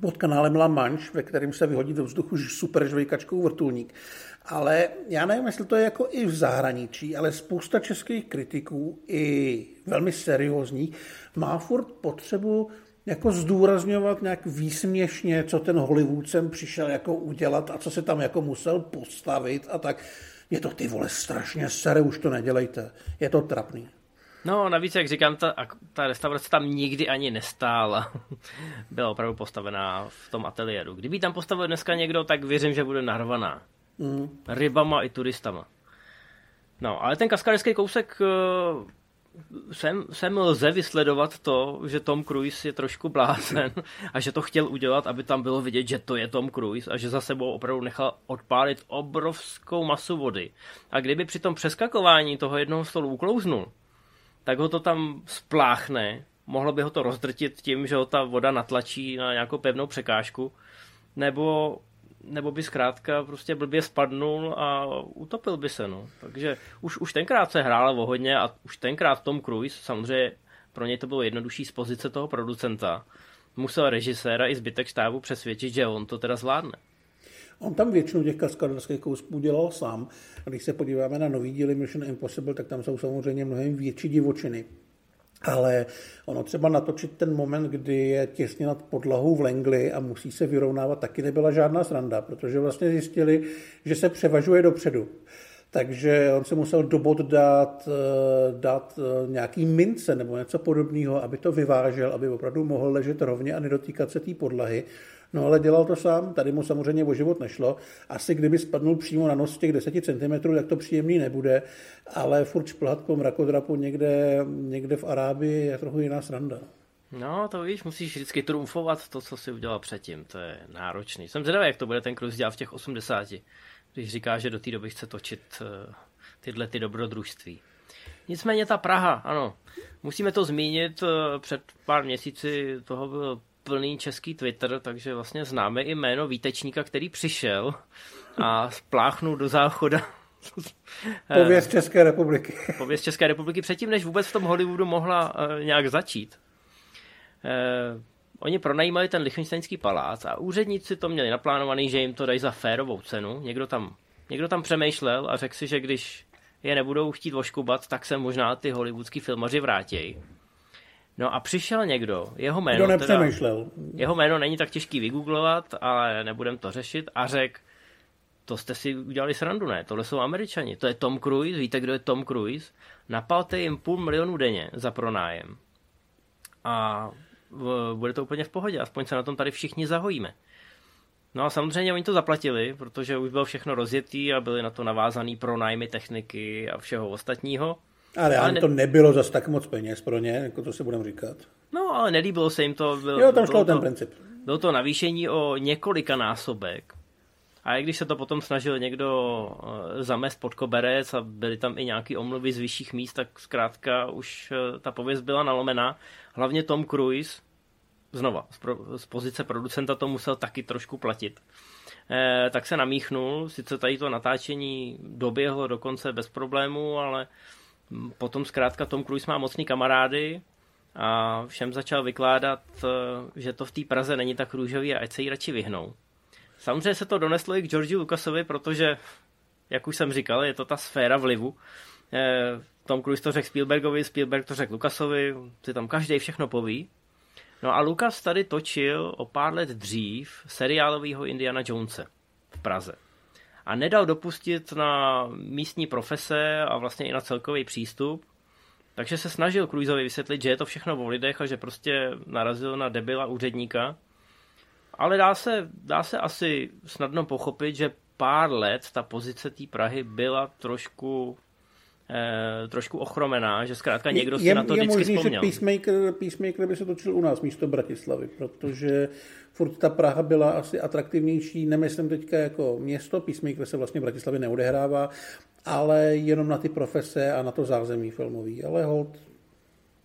pod kanálem La Manche, ve kterém se vyhodí do vzduchu super žvejkačkou vrtulník. Ale já nevím, jestli to je jako i v zahraničí, ale spousta českých kritiků, i velmi seriózních, má furt potřebu jako zdůrazňovat nějak výsměšně, co ten Hollywood sem přišel jako udělat a co se tam jako musel postavit a tak. Je to ty vole strašně sere, už to nedělejte. Je to trapný. No, navíc, jak říkám, ta, ta restaurace tam nikdy ani nestála. [laughs] Byla opravdu postavená v tom ateliéru. Kdyby tam postavil dneska někdo, tak věřím, že bude narvaná. Mm. Rybama i turistama. No, ale ten kaskaderský kousek eh, sem, sem lze vysledovat to, že Tom Cruise je trošku blázen a že to chtěl udělat, aby tam bylo vidět, že to je Tom Cruise a že za sebou opravdu nechal odpálit obrovskou masu vody. A kdyby při tom přeskakování toho jednoho stolu uklouznul, tak ho to tam spláchne, mohlo by ho to rozdrtit tím, že ho ta voda natlačí na nějakou pevnou překážku, nebo nebo by zkrátka prostě blbě spadnul a utopil by se. No. Takže už, už tenkrát se hrálo o hodně a už tenkrát Tom Cruise, samozřejmě pro něj to bylo jednodušší z pozice toho producenta, musel režiséra i zbytek štábu přesvědčit, že on to teda zvládne. On tam většinu těch kaskaderských kousků dělal sám. A když se podíváme na nový díly Mission Impossible, tak tam jsou samozřejmě mnohem větší divočiny. Ale ono třeba natočit ten moment, kdy je těsně nad podlahou v Langley a musí se vyrovnávat, taky nebyla žádná sranda, protože vlastně zjistili, že se převažuje dopředu. Takže on se musel do bod dát, eh, dát eh, nějaký mince nebo něco podobného, aby to vyvážel, aby opravdu mohl ležet rovně a nedotýkat se té podlahy. No ale dělal to sám, tady mu samozřejmě o život nešlo. Asi kdyby spadnul přímo na nos těch 10 cm, tak to příjemný nebude, ale furt šplhat po mrakodrapu někde, někde v Arábii je trochu jiná sranda. No, to víš, musíš vždycky trumfovat to, co si udělal předtím. To je náročný. Jsem zvědavý, jak to bude ten Cruz dělat v těch 80, když říká, že do té doby chce točit uh, tyhle ty dobrodružství. Nicméně ta Praha, ano, musíme to zmínit, uh, před pár měsíci toho byl plný český Twitter, takže vlastně známe i jméno výtečníka, který přišel a spláchnul do záchoda [laughs] Pověst České republiky. [laughs] Pověst České republiky předtím, než vůbec v tom Hollywoodu mohla uh, nějak začít. Uh, oni pronajímali ten Lichtensteinský palác a úředníci to měli naplánovaný, že jim to dají za férovou cenu. Někdo tam, někdo tam přemýšlel a řekl si, že když je nebudou chtít oškubat, tak se možná ty hollywoodský filmaři vrátí. No a přišel někdo, jeho jméno, Kdo nepřemýšlel. Teda, jeho jméno není tak těžký vygooglovat, ale nebudem to řešit a řekl, to jste si udělali srandu, ne? Tohle jsou američani. To je Tom Cruise, víte, kdo je Tom Cruise? Napalte jim půl milionu denně za pronájem. A bude to úplně v pohodě, aspoň se na tom tady všichni zahojíme. No a samozřejmě oni to zaplatili, protože už bylo všechno rozjetý a byly na to navázaný pronájmy techniky a všeho ostatního. Ale, ale ne... to nebylo zas tak moc peněz pro ně, jako to se budeme říkat. No, ale nelíbilo se jim to. Byl, jo, tam šlo ten princip. Bylo to navýšení o několika násobek. A i když se to potom snažil někdo eh, zamést pod koberec a byly tam i nějaké omluvy z vyšších míst, tak zkrátka už eh, ta pověst byla nalomená. Hlavně Tom Cruise, znova, z, pro, z pozice producenta to musel taky trošku platit. Eh, tak se namíchnul, sice tady to natáčení doběhlo dokonce bez problémů, ale potom zkrátka Tom Cruise má mocný kamarády a všem začal vykládat, eh, že to v té Praze není tak růžový a ať se jí radši vyhnou. Samozřejmě se to doneslo i k Georgi Lucasovi, protože, jak už jsem říkal, je to ta sféra vlivu. Eh, Tom Cruise to řekl Spielbergovi, Spielberg to řekl Lucasovi, si tam každý všechno poví. No a Lucas tady točil o pár let dřív seriálového Indiana Jonese v Praze. A nedal dopustit na místní profese a vlastně i na celkový přístup. Takže se snažil Cruiseovi vysvětlit, že je to všechno o lidech a že prostě narazil na debila úředníka. Ale dá se, dá se asi snadno pochopit, že pár let ta pozice té Prahy byla trošku eh, trošku ochromená, že zkrátka někdo si je, na to je vždycky možný, vzpomněl. že Peacemaker, Peacemaker by se točil u nás místo Bratislavy, protože furt ta Praha byla asi atraktivnější, nemyslím teďka jako město, Peacemaker se vlastně v Bratislavě neodehrává, ale jenom na ty profese a na to zázemí filmový, ale hold,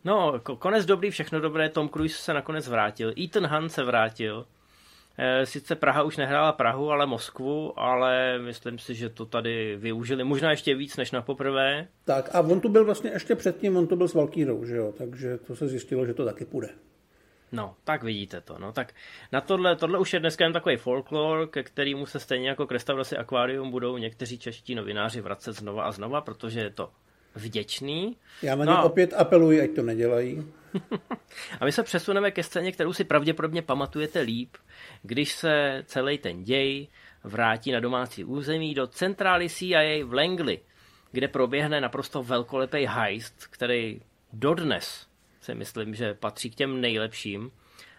No, ko- konec dobrý, všechno dobré, Tom Cruise se nakonec vrátil, Ethan Hunt se vrátil, Sice Praha už nehrála Prahu, ale Moskvu, ale myslím si, že to tady využili možná ještě víc než na poprvé. tak a on tu byl vlastně ještě předtím, on tu byl s Valkýrou, že jo, takže to se zjistilo, že to taky půjde. No, tak vidíte to. No, tak na tohle, tohle už je dneska jen takový folklor, ke kterému se stejně jako k restauraci Aquarium budou někteří čeští novináři vracet znova a znova, protože je to vděčný. Já na No. ně opět apeluji, ať to nedělají. [laughs] A my se přesuneme ke scéně, kterou si pravděpodobně pamatujete líp, když se celý ten děj vrátí na domácí území do centrály CIA v Langley, kde proběhne naprosto velkolepý heist, který dodnes si myslím, že patří k těm nejlepším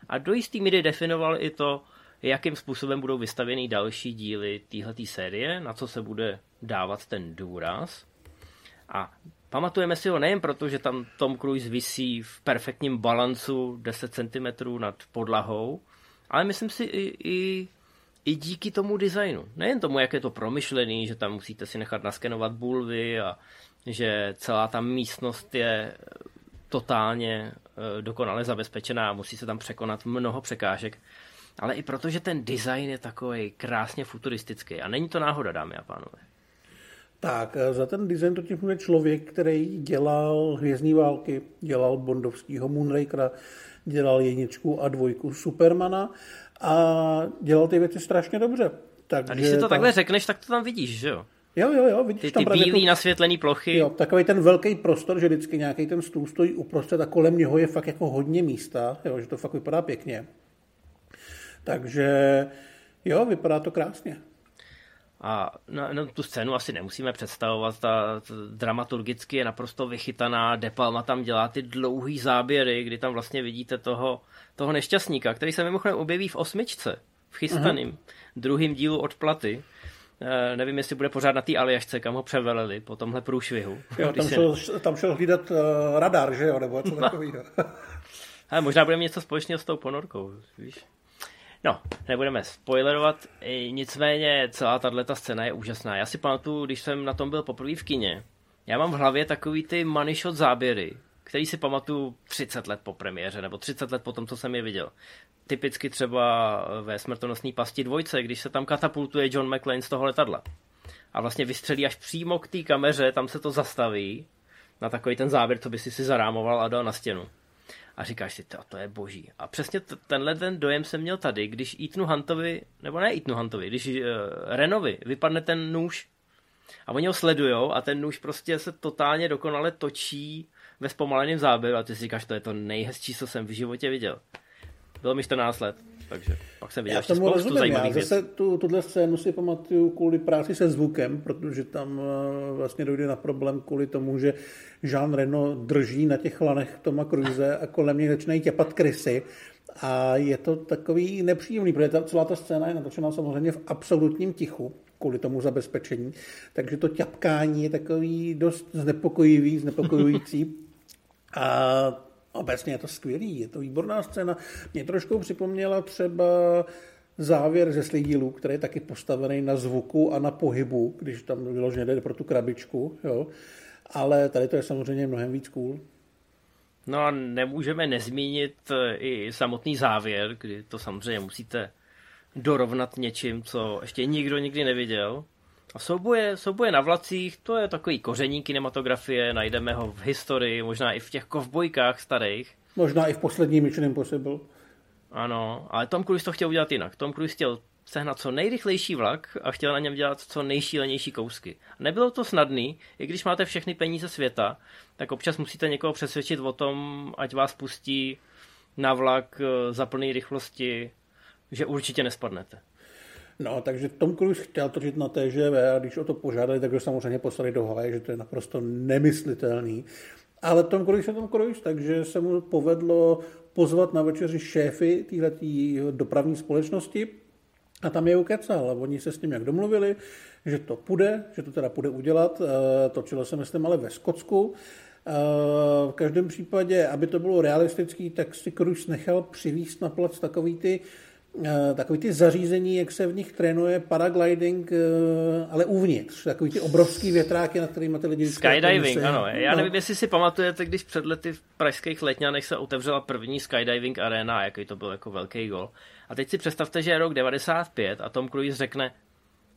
a do jistý míry definoval i to, jakým způsobem budou vystavěny další díly téhleté série, na co se bude dávat ten důraz. A pamatujeme si ho nejen proto, že tam Tom Cruise visí v perfektním balancu 10 cm nad podlahou, ale myslím si i, i, i díky tomu designu. Nejen tomu, jak je to promyšlený, že tam musíte si nechat naskenovat bulvy a že celá ta místnost je totálně eh, dokonale zabezpečená a musí se tam překonat mnoho překážek, ale i proto, že ten design je takový krásně futuristický. A není to náhoda, dámy a pánové. Tak, eh, za ten design totiž může člověk, který dělal Hvězdní války, dělal Bondovskýho Moonrakera, dělal jedničku a dvojku Supermana a dělal ty věci strašně dobře. Takže A když si to tam- takhle řekneš, tak to tam vidíš, že jo? Jo, jo, jo, vidíš Ty, tam ty právě bílý tu- nasvětlený plochy. Jo, takový ten velký prostor, že vždycky nějaký ten stůl stojí uprostřed a kolem něho je fakt jako hodně místa, jo, že to fakt vypadá pěkně. Takže jo, vypadá to krásně. A no, no, tu scénu asi nemusíme představovat, ta, ta dramaturgicky je naprosto vychytaná, De Palma tam dělá ty dlouhý záběry, kdy tam vlastně vidíte toho, toho nešťastníka, který se mimochodem objeví v osmičce, v chystaným uh-huh. druhým dílu od platy. E, nevím, jestli bude pořád na té Aljašce, kam ho převeleli po tomhle průšvihu. Jo, tam, šel, tam šel hlídat uh, radar, že jo, nebo co takového. [laughs] Ale možná budeme něco společného s tou ponorkou, víš? No, nebudeme spoilerovat, nicméně celá tato scéna je úžasná. Já si pamatuju, když jsem na tom byl poprvé v kině, já mám v hlavě takový ty money shot záběry, který si pamatuju 30 let po premiéře, nebo 30 let po tom, co jsem je viděl. Typicky třeba ve smrtonosné pasti dvojce, když se tam katapultuje John McClane z toho letadla. A vlastně vystřelí až přímo k té kameře, tam se to zastaví, na takový ten záběr, co by si si zarámoval a dal na stěnu. A říkáš si, to, to je boží. A přesně t- tenhle ten dojem jsem měl tady, když Etanu Huntovi, nebo ne Etanu Huntovi, když uh, Renovi vypadne ten nůž a oni ho sledujou a ten nůž prostě se totálně dokonale točí ve zpomaleném záběru a ty si říkáš, to je to nejhezčí, co jsem v životě viděl. Bylo mi 14 let, takže pak jsem viděl Já tomu spoustu rozumím, já věcí. zase tu, tuhle scénu si pamatuju kvůli práci se zvukem, protože tam eh, vlastně dojde na problém kvůli tomu, že Jean Reno drží na těch lanech Toma Cruise a kolem něj začínají těpat krysy. A je to takový nepříjemný, protože ta, celá ta scéna je natočená samozřejmě v absolutním tichu kvůli tomu zabezpečení, takže to ťapkání je takový dost znepokojivý, znepokojující. [laughs] A obecně je to skvělý, je to výborná scéna. Mě trošku připomněla třeba závěr ze slidílu, který je taky postavený na zvuku a na pohybu, když tam vyloženě jde pro tu krabičku, jo. Ale tady to je samozřejmě mnohem víc cool. No a nemůžeme nezmínit eh, i samotný závěr, kdy to samozřejmě musíte dorovnat něčím, co ještě nikdo nikdy neviděl. A souboje, souboje na vlacích, to je takový koření kinematografie, najdeme ho v historii, možná i v těch kovbojkách starých. Možná i v poslední Mission Impossible. Ano, ale Tom Cruise to chtěl udělat jinak. Tom Cruise chtěl sehnat co nejrychlejší vlak a chtěl na něm dělat co nejšílenější kousky. Nebylo to snadný, i když máte všechny peníze světa, tak občas musíte někoho přesvědčit o tom, ať vás pustí na vlak eh, za plné rychlosti, že určitě nespadnete. No, takže Tom Cruise chtěl točit na TGV a když o to požádali, tak ho samozřejmě poslali do Havaje, že to je naprosto nemyslitelný. Ale Tom Cruise je Tom Cruise, takže se mu povedlo pozvat na večeři šéfy této dopravní společnosti a tam je ukecal. Oni se s ním jak domluvili, že to půjde, že to teda půjde udělat. Eh, točilo se, myslím, ale ve Skotsku. Eh, v každém případě, aby to bylo realistický, tak si Cruise nechal přivíst na plac takový ty Eh, takový ty zařízení, jak se v nich trénuje paragliding, eh, ale uvnitř. Takový ty obrovský větráky, na kterými ty lidi... Skydiving, ano. Já no. nevím, jestli si pamatujete, když před lety v pražských letňanech se otevřela první skydiving arena, jaký to byl jako velký gol. A teď si představte, že je rok 95 a Tom Cruise řekne,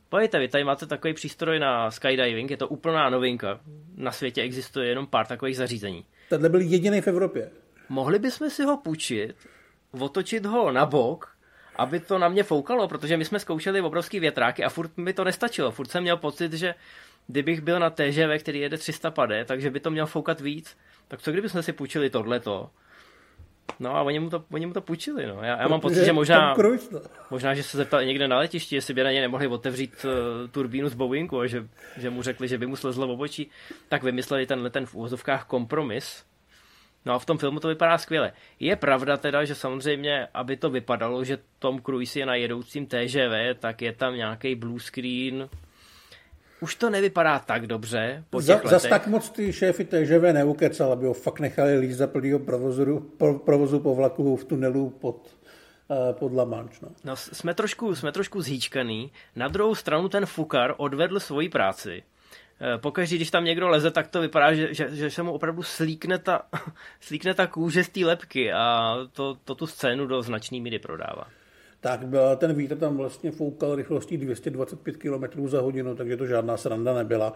Pojďte, vy tady máte takový přístroj na skydiving, je to úplná novinka. Na světě existuje jenom pár takových zařízení. Tenhle byl jediný v Evropě. Mohli bychom si ho půjčit, otočit ho na bok aby to na mě foukalo, protože my jsme zkoušeli obrovský větráky a furt mi to nestačilo. Furt jsem měl pocit, že kdybych byl na TŽV, který jede 300 pade, takže by to měl foukat víc. Tak co kdybychom si půjčili tohleto? No a oni mu to, oni mu to půjčili, no. Já, já mám pocit, že možná, no. možná, že se zeptal někde na letišti, jestli by na ně nemohli otevřít uh, turbínu z Boeingu a že, že mu řekli, že by mu slezlo v obočí, tak vymysleli tenhle ten v úvozovkách kompromis, No a v tom filmu to vypadá skvěle. Je pravda teda, že samozřejmě, aby to vypadalo, že Tom Cruise je na jedoucím TŽV, tak je tam nějaký blue screen. Už to nevypadá tak dobře po těch Za, letech. Zas tak moc ty šéfy TŽV neukecal, aby ho fakt nechali líst za plnýho provozu, provozu po vlaku v tunelu pod, uh, pod La Manche. No. no. jsme, trošku, jsme trošku zhýčkaný. Na druhou stranu ten Fukar odvedl svoji práci Eh, pokaždé, když tam někdo leze, tak to vypadá, že, že, že se mu opravdu slíkne ta, [laughs] slíkne ta kůže z té lepky a to, to tu scénu do značný míry prodává. Tak ten vítr tam vlastně foukal rychlostí 225 km za hodinu, takže to žádná sranda nebyla.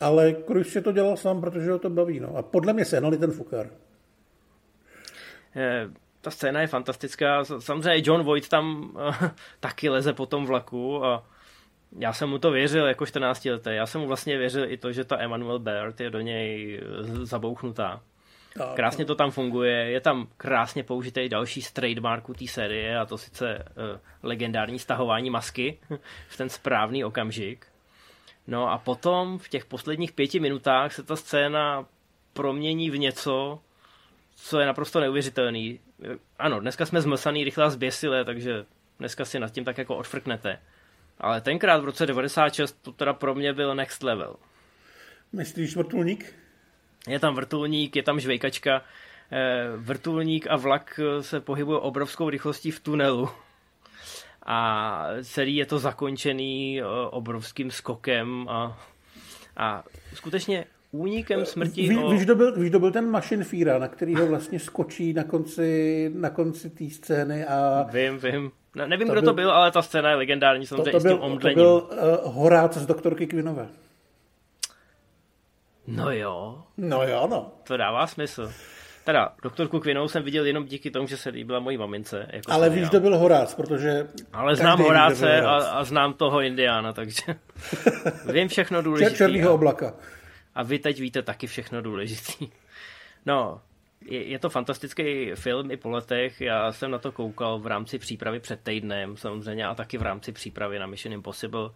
Ale Cruise si to dělal sám, protože ho to baví. No. A podle mě sehnali ten fukar. Je, eh, ta scéna je fantastická. Samozřejmě John Voight tam [laughs] taky leze po tom vlaku a já jsem mu to věřil jako 14 leté. Já jsem mu vlastně věřil i to, že ta Emmanuel Baird je do něj zabouchnutá. Krásně to tam funguje, je tam krásně použitý další z trademarku té série a to sice uh, legendární stahování masky [laughs] v ten správný okamžik. No a potom v těch posledních pěti minutách se ta scéna promění v něco, co je naprosto neuvěřitelný. Ano, dneska jsme zmlsaný rychle a zběsilé, takže dneska si nad tím tak jako odfrknete. Ale tenkrát v roce 96 to teda pro mě byl next level. Myslíš vrtulník? Je tam vrtulník, je tam žvejkačka. Eh, vrtulník a vlak se pohybují obrovskou rychlostí v tunelu. A celý je to zakončený eh, obrovským skokem a, a skutečně únikem smrti. Ví, o... víš, kdo byl, víš, kdo byl ten Machine Fíra, na kterýho vlastně skočí na konci, na konci té scény a... Vím, vím. Ne, nevím, to kdo byl, to byl, ale ta scéna je legendární, samozřejmě to, to byl, s tím omdlením. To byl uh, Horác z doktorky Quinové. No jo. No jo, no. To dává smysl. Teda, doktorku Kvinou jsem viděl jenom díky tomu, že se líbila mojí mamince. Jako Ale víš, to byl Horác, protože... Ale znám Horáce a, a znám toho Indiána, takže [laughs] vím všechno důležité. Černýho oblaka. A vy teď víte taky všechno důležité. No, je, je to fantastický film i po letech. Já jsem na to koukal v rámci přípravy před týdnem samozřejmě a taky v rámci přípravy na Mission Impossible.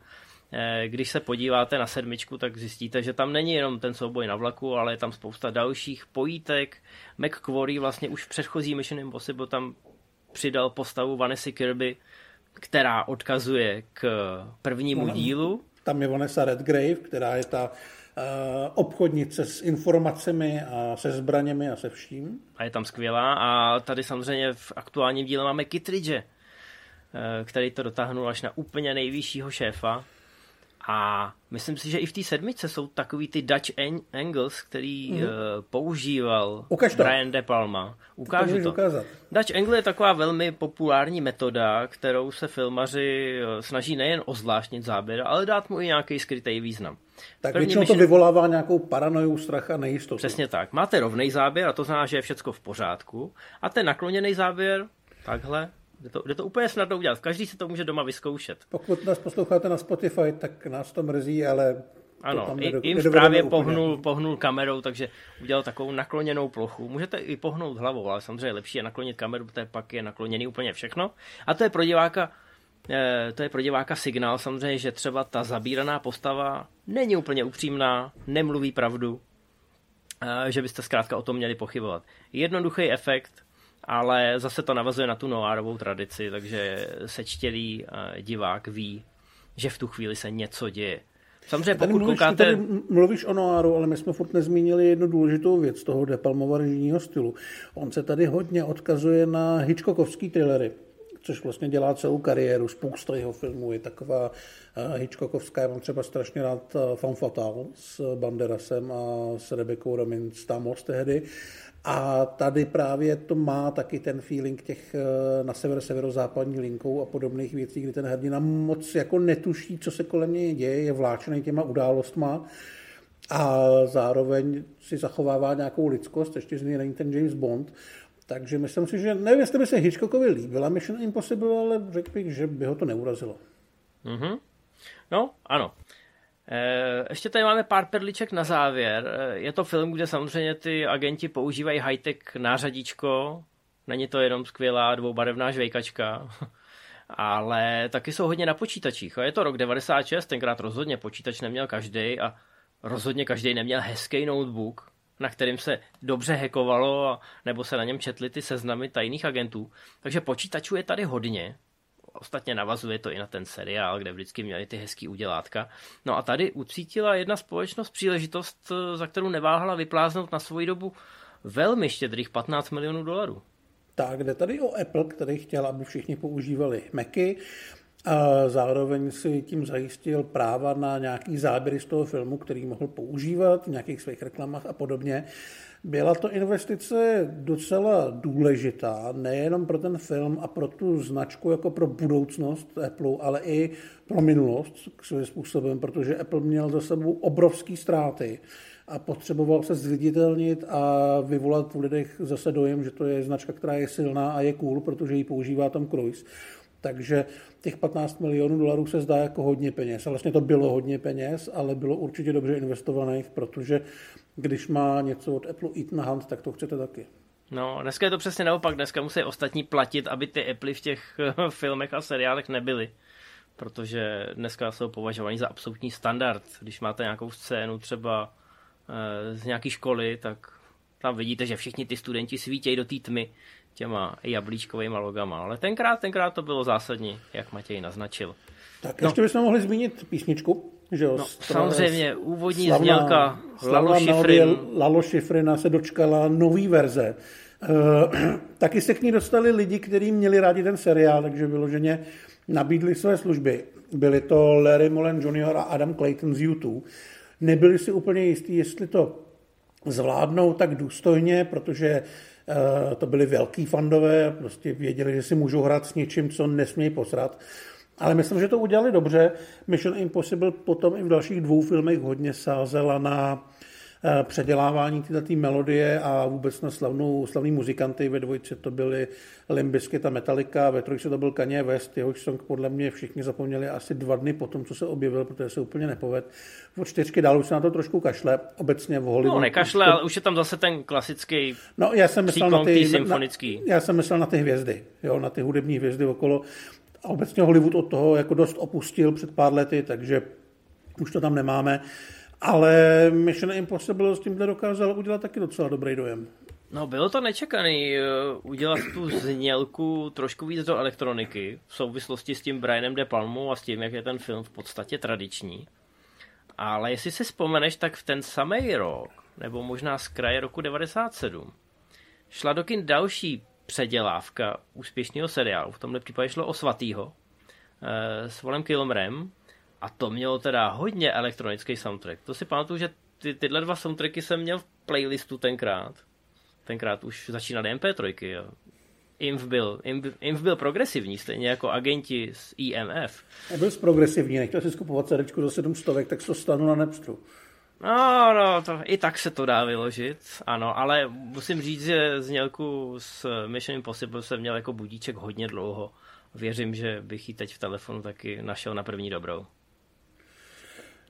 Eh, když se podíváte na sedmičku, tak zjistíte, že tam není jenom ten souboj na vlaku, ale je tam spousta dalších pojítek. McQuarrie vlastně už v předchozí Mission Impossible tam přidal postavu Vanessa Kirby, která odkazuje k prvnímu dílu. Tam je Vanessa Redgrave, která je ta obchodnice s informacemi a se zbraněmi a se vším. A je tam skvělá a tady samozřejmě v aktuálním díle máme Kittridge, eh, který to dotáhnul až na úplně nejvyššího šéfa. A myslím si, že i v té sedmice jsou takový ty Dutch angles, který mm. uh, používal Ukaž to. Brian De Palma. Ukážu to. to. Ukázat. Dutch angle je taková velmi populární metoda, kterou se filmaři uh, snaží nejen ozvláštnit záběr, ale dát mu i nějaký skrytý význam. Tak První většinou myšlen... to vyvolává nějakou paranoju, strach a nejistotu. Přesně tak. Máte rovný záběr a to znamená, že je všechno v pořádku. A ten nakloněný záběr, takhle, Jde to, jde to úplně snadno udělat. Každý si to může doma vyzkoušet. Pokud nás posloucháte na Spotify, tak nás to mrzí, ale ano, jim právě pohnul, pohnul kamerou, takže udělal takovou nakloněnou plochu. Můžete i pohnout hlavou, ale samozřejmě lepší je naklonit kameru, protože pak je nakloněný úplně všechno. A to je pro diváka, eh, to je pro diváka signál samozřejmě, že třeba ta zabíraná postava není úplně upřímná, nemluví pravdu, eh, že byste zkrátka o tom měli pochybovat. Jednoduchý efekt, ale zase to navazuje na tu noárovou tradici, takže sečtělý eh, divák ví, že v tu chvíli se něco děje. Samozřejmě pokud mluvíš, koukáte... Tady mluvíš o noáru, ale my jsme furt nezmínili jednu důležitou věc toho Depalmova režijního stylu. On se tady hodně odkazuje na Hitchcockovský thrillery což vlastně dělá celou kariéru. Spousta jeho filmů je taková uh, Hitchcockovská. Já mám třeba strašně rád uh, Fan Fatal s Banderasem a s Rebekou Ramin Stamos tehdy. A tady právě to má taky ten feeling těch eh, na sever severozápadní linkou a podobných věcí, kdy ten hrdina moc jako netuší, co se kolem něj děje, je vláčený těma událostma a zároveň si zachovává nějakou lidskost, ještě z něj není ten James Bond. Takže myslím si, že nevím, jestli by se Hitchcockovi líbila Mission Impossible, ale řekl bych, že by ho to neurazilo. Mm-hmm. No, ano. Eh, ještě tady máme pár perliček na závěr. Eh, je to film, kde samozřejmě ty agenti používají high-tech nářadíčko. Není to jenom skvělá dvoubarevná žvejkačka, [laughs] ale taky jsou hodně na počítačích. Je to rok 96, tenkrát rozhodně počítač neměl každý a rozhodně každý neměl hezký notebook, na kterým se dobře hekovalo, nebo se na něm četly ty seznamy tajných agentů. Takže počítačů je tady hodně. Ostatně navazuje to i na ten seriál, kde vždycky měli ty hezký udělátka. No a tady ucítila jedna společnost příležitost, za kterou neváhala vypláznout na svoji dobu velmi štědrých 15 milionů dolarů. Tak, jde tady o Apple, který chtěl, aby všichni používali Macy. A zároveň si tím zajistil práva na nějaký záběry z toho filmu, který mohl používat v nějakých svých reklamách a podobně. Byla to investice docela důležitá, nejenom pro ten film a pro tu značku jako pro budoucnost Apple, ale i pro minulost svým způsobem, protože Apple měl za sebou obrovské ztráty a potřeboval se zviditelnit a vyvolat v lidech zase dojem, že to je značka, která je silná a je cool, protože ji používá Tom Cruise. Takže těch 15 milionů dolarů se zdá jako hodně peněz. A vlastně to bylo hodně peněz, ale bylo určitě dobře investovaných, protože když má něco od Apple jít na hand, tak to chcete taky. No, dneska je to přesně naopak. Dneska musí ostatní platit, aby ty Apple v těch [laughs] filmech a seriálech nebyly. Protože dneska jsou považovaní za absolutní standard. Když máte nějakou scénu třeba e, z nějaké školy, tak tam vidíte, že všichni ty studenti svítějí do té tmy těma jablíčkovými logama. Ale tenkrát, tenkrát to bylo zásadní, jak Matěj naznačil. Tak no. ještě bychom mohli zmínit písničku. Že jo, no, samozřejmě, úvodní slavná, znělka Lalo Šifrin. Lalo Šifrina se dočkala nový verze. E, [clears throat] taky se k ní dostali lidi, kteří měli rádi ten seriál, takže vyloženě nabídli své služby. Byli to Larry Mullen Jr. a Adam Clayton z YouTube. Nebyli si úplně jistí, jestli to zvládnou tak důstojně, protože Eh, to byli velký fandové, prostě věděli, že si můžou hrát s něčím, co nesmějí posrat. Ale myslím, že to udělali dobře. Mission Impossible potom i v dalších dvou filmech hodně sázela na Eh, předělávání této melodie a vůbec na slavnou, slavný muzikanty. Ve dvojce to byly Limbiskit a Metallica, ve trojce to byl Kanye West, jehož song podle mě všichni zapomněli asi dva dny po tom, co se objevil, protože se úplně nepoved. Od čtyřky dál už se na to trošku kašle, obecně v Hollywoodu. No, nekašle, to... ale už je tam zase ten klasický no, já jsem myslel na ty, symfonický. Na, já jsem myslel na ty hvězdy, jo, na ty hudební hvězdy okolo. A obecně Hollywood od toho jako dost opustil před pár lety, takže už to tam nemáme. Ale Mission Impossible s tímhle dokázal udělat taky docela dobrý dojem. No, bylo to nečekaný uh, udělat tu znělku trošku víc do elektroniky v souvislosti s tím Brianem De Palmou a s tím, jak je ten film v podstatě tradiční. Ale jestli si vzpomeneš, tak v ten samý rok, nebo možná z kraje roku 97, šla do kin další předělávka úspěšného seriálu. V tomhle případě šlo o Svatýho uh, s Volem Kilmrem A to mělo teda hodně elektronický soundtrack. To si pamatuju, že ty, tyhle dva soundtracky jsem měl v playlistu tenkrát. Tenkrát už začínaly MP3, jo. Inv byl, Inv, Inv byl progresivní, stejně jako agenti z IMF. Byl progresivní, nechtěl si skupovat CD za 700, tak to stanu na Nepstru. No, no, to, i tak se to dá vyložit, ano, ale musím říct, že znělku s Mission Impossible jsem měl jako budíček hodně dlouho. Věřím, že bych ji teď v telefonu taky našel na první dobrou.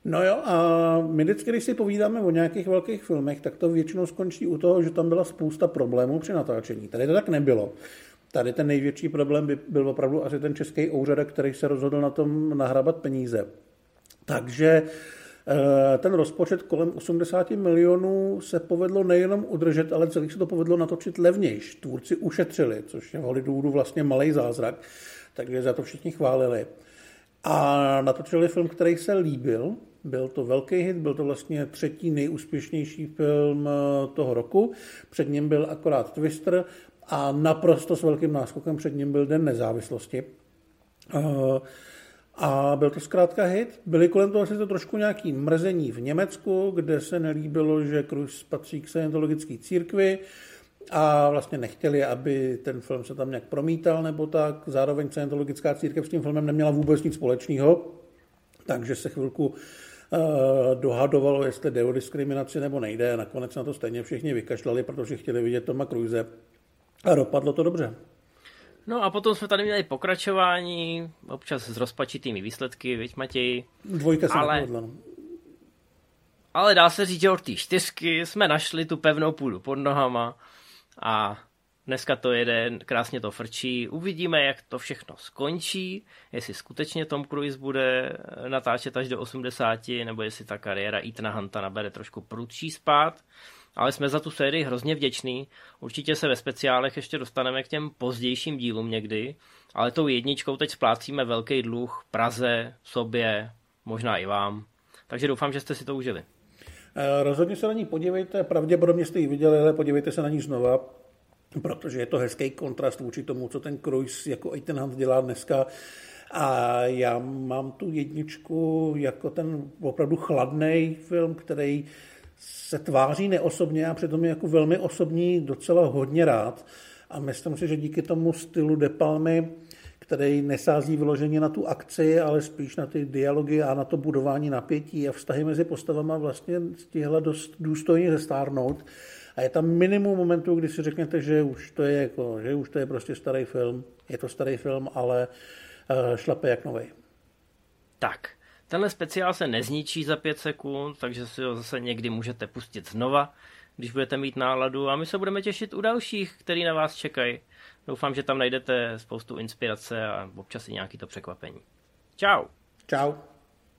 No jo, a my vždycky, když si povídáme o nějakých velkých filmech, tak to většinou skončí u toho, že tam byla spousta problémů při natáčení. Tady to tak nebylo. Tady ten největší problém by byl opravdu asi ten český úřad, který se rozhodl na tom nahrabat peníze. Takže eh, ten rozpočet kolem 80 milionů se povedlo nejenom udržet, ale celý se to povedlo natočit levnějš. Tvůrci ušetřili, což je v Hollywoodu vlastně malý zázrak, takže za to všichni chválili. A natočili film, který se líbil, byl to velký hit, byl to vlastně třetí nejúspěšnější film eh, toho roku. Před ním byl akorát Twister a naprosto s velkým náskokem před ním byl Den nezávislosti. A byl to zkrátka hit. Byly kolem toho to trošku nějaký mrzení v Německu, kde se nelíbilo, že Cruz patří k scientologické církvi a vlastně nechtěli, aby ten film se tam nějak promítal nebo tak. Zároveň scientologická církev s tím filmem neměla vůbec nic společného, takže se chvilku Eh, dohadovalo, jestli jde o diskriminaci nebo nejde. Nakonec na to stejně všichni vykašlali, protože chtěli vidět Toma Cruise. A dopadlo to dobře. No a potom jsme tady měli pokračování, občas s rozpačitými výsledky, viď Matěj? Dvojka se ale... Nepovedla, no. Ale dá se říct, že od té čtyřky jsme našli tu pevnou půdu pod nohama a Dneska to jede, krásně to frčí. Uvidíme, jak to všechno skončí, jestli skutečně Tom Cruise bude natáčet až do 80, nebo jestli ta kariéra Etana Hunta nabere trošku prudší spát. Ale jsme za tu sérii hrozně vděční. Určitě se ve speciálech ještě dostaneme k těm pozdějším dílům někdy, ale tou jedničkou teď splácíme velký dluh Praze, sobě, možná i vám. Takže doufám, že jste si to užili. Eh, rozhodně se na ní podívejte, pravděpodobně jste ji viděli, ale podívejte se na ní znova, protože je to hezký kontrast vůči tomu, co ten Cruise jako i ten Hans dělá dneska. A já mám tu jedničku jako ten opravdu chladný film, který se tváří neosobně a přitom je jako velmi osobní docela hodně rád. A myslím si, že díky tomu stylu De Palmy, který nesází vyloženě na tu akci, ale spíš na ty dialogy a na to budování napětí a vztahy mezi postavama vlastně stihla dost důstojně zestárnout. A je tam minimum momentů, kdy si řeknete, že už to je, jako, že už to je prostě starý film. Je to starý film, ale uh, šlape jak nový. Tak, tenhle speciál se nezničí za pět sekund, takže si ho zase někdy můžete pustit znova, když budete mít náladu a my se budeme těšit u dalších, který na vás čekají. Doufám, že tam najdete spoustu inspirace a občas i nějaký to překvapení. Ciao. Ciao.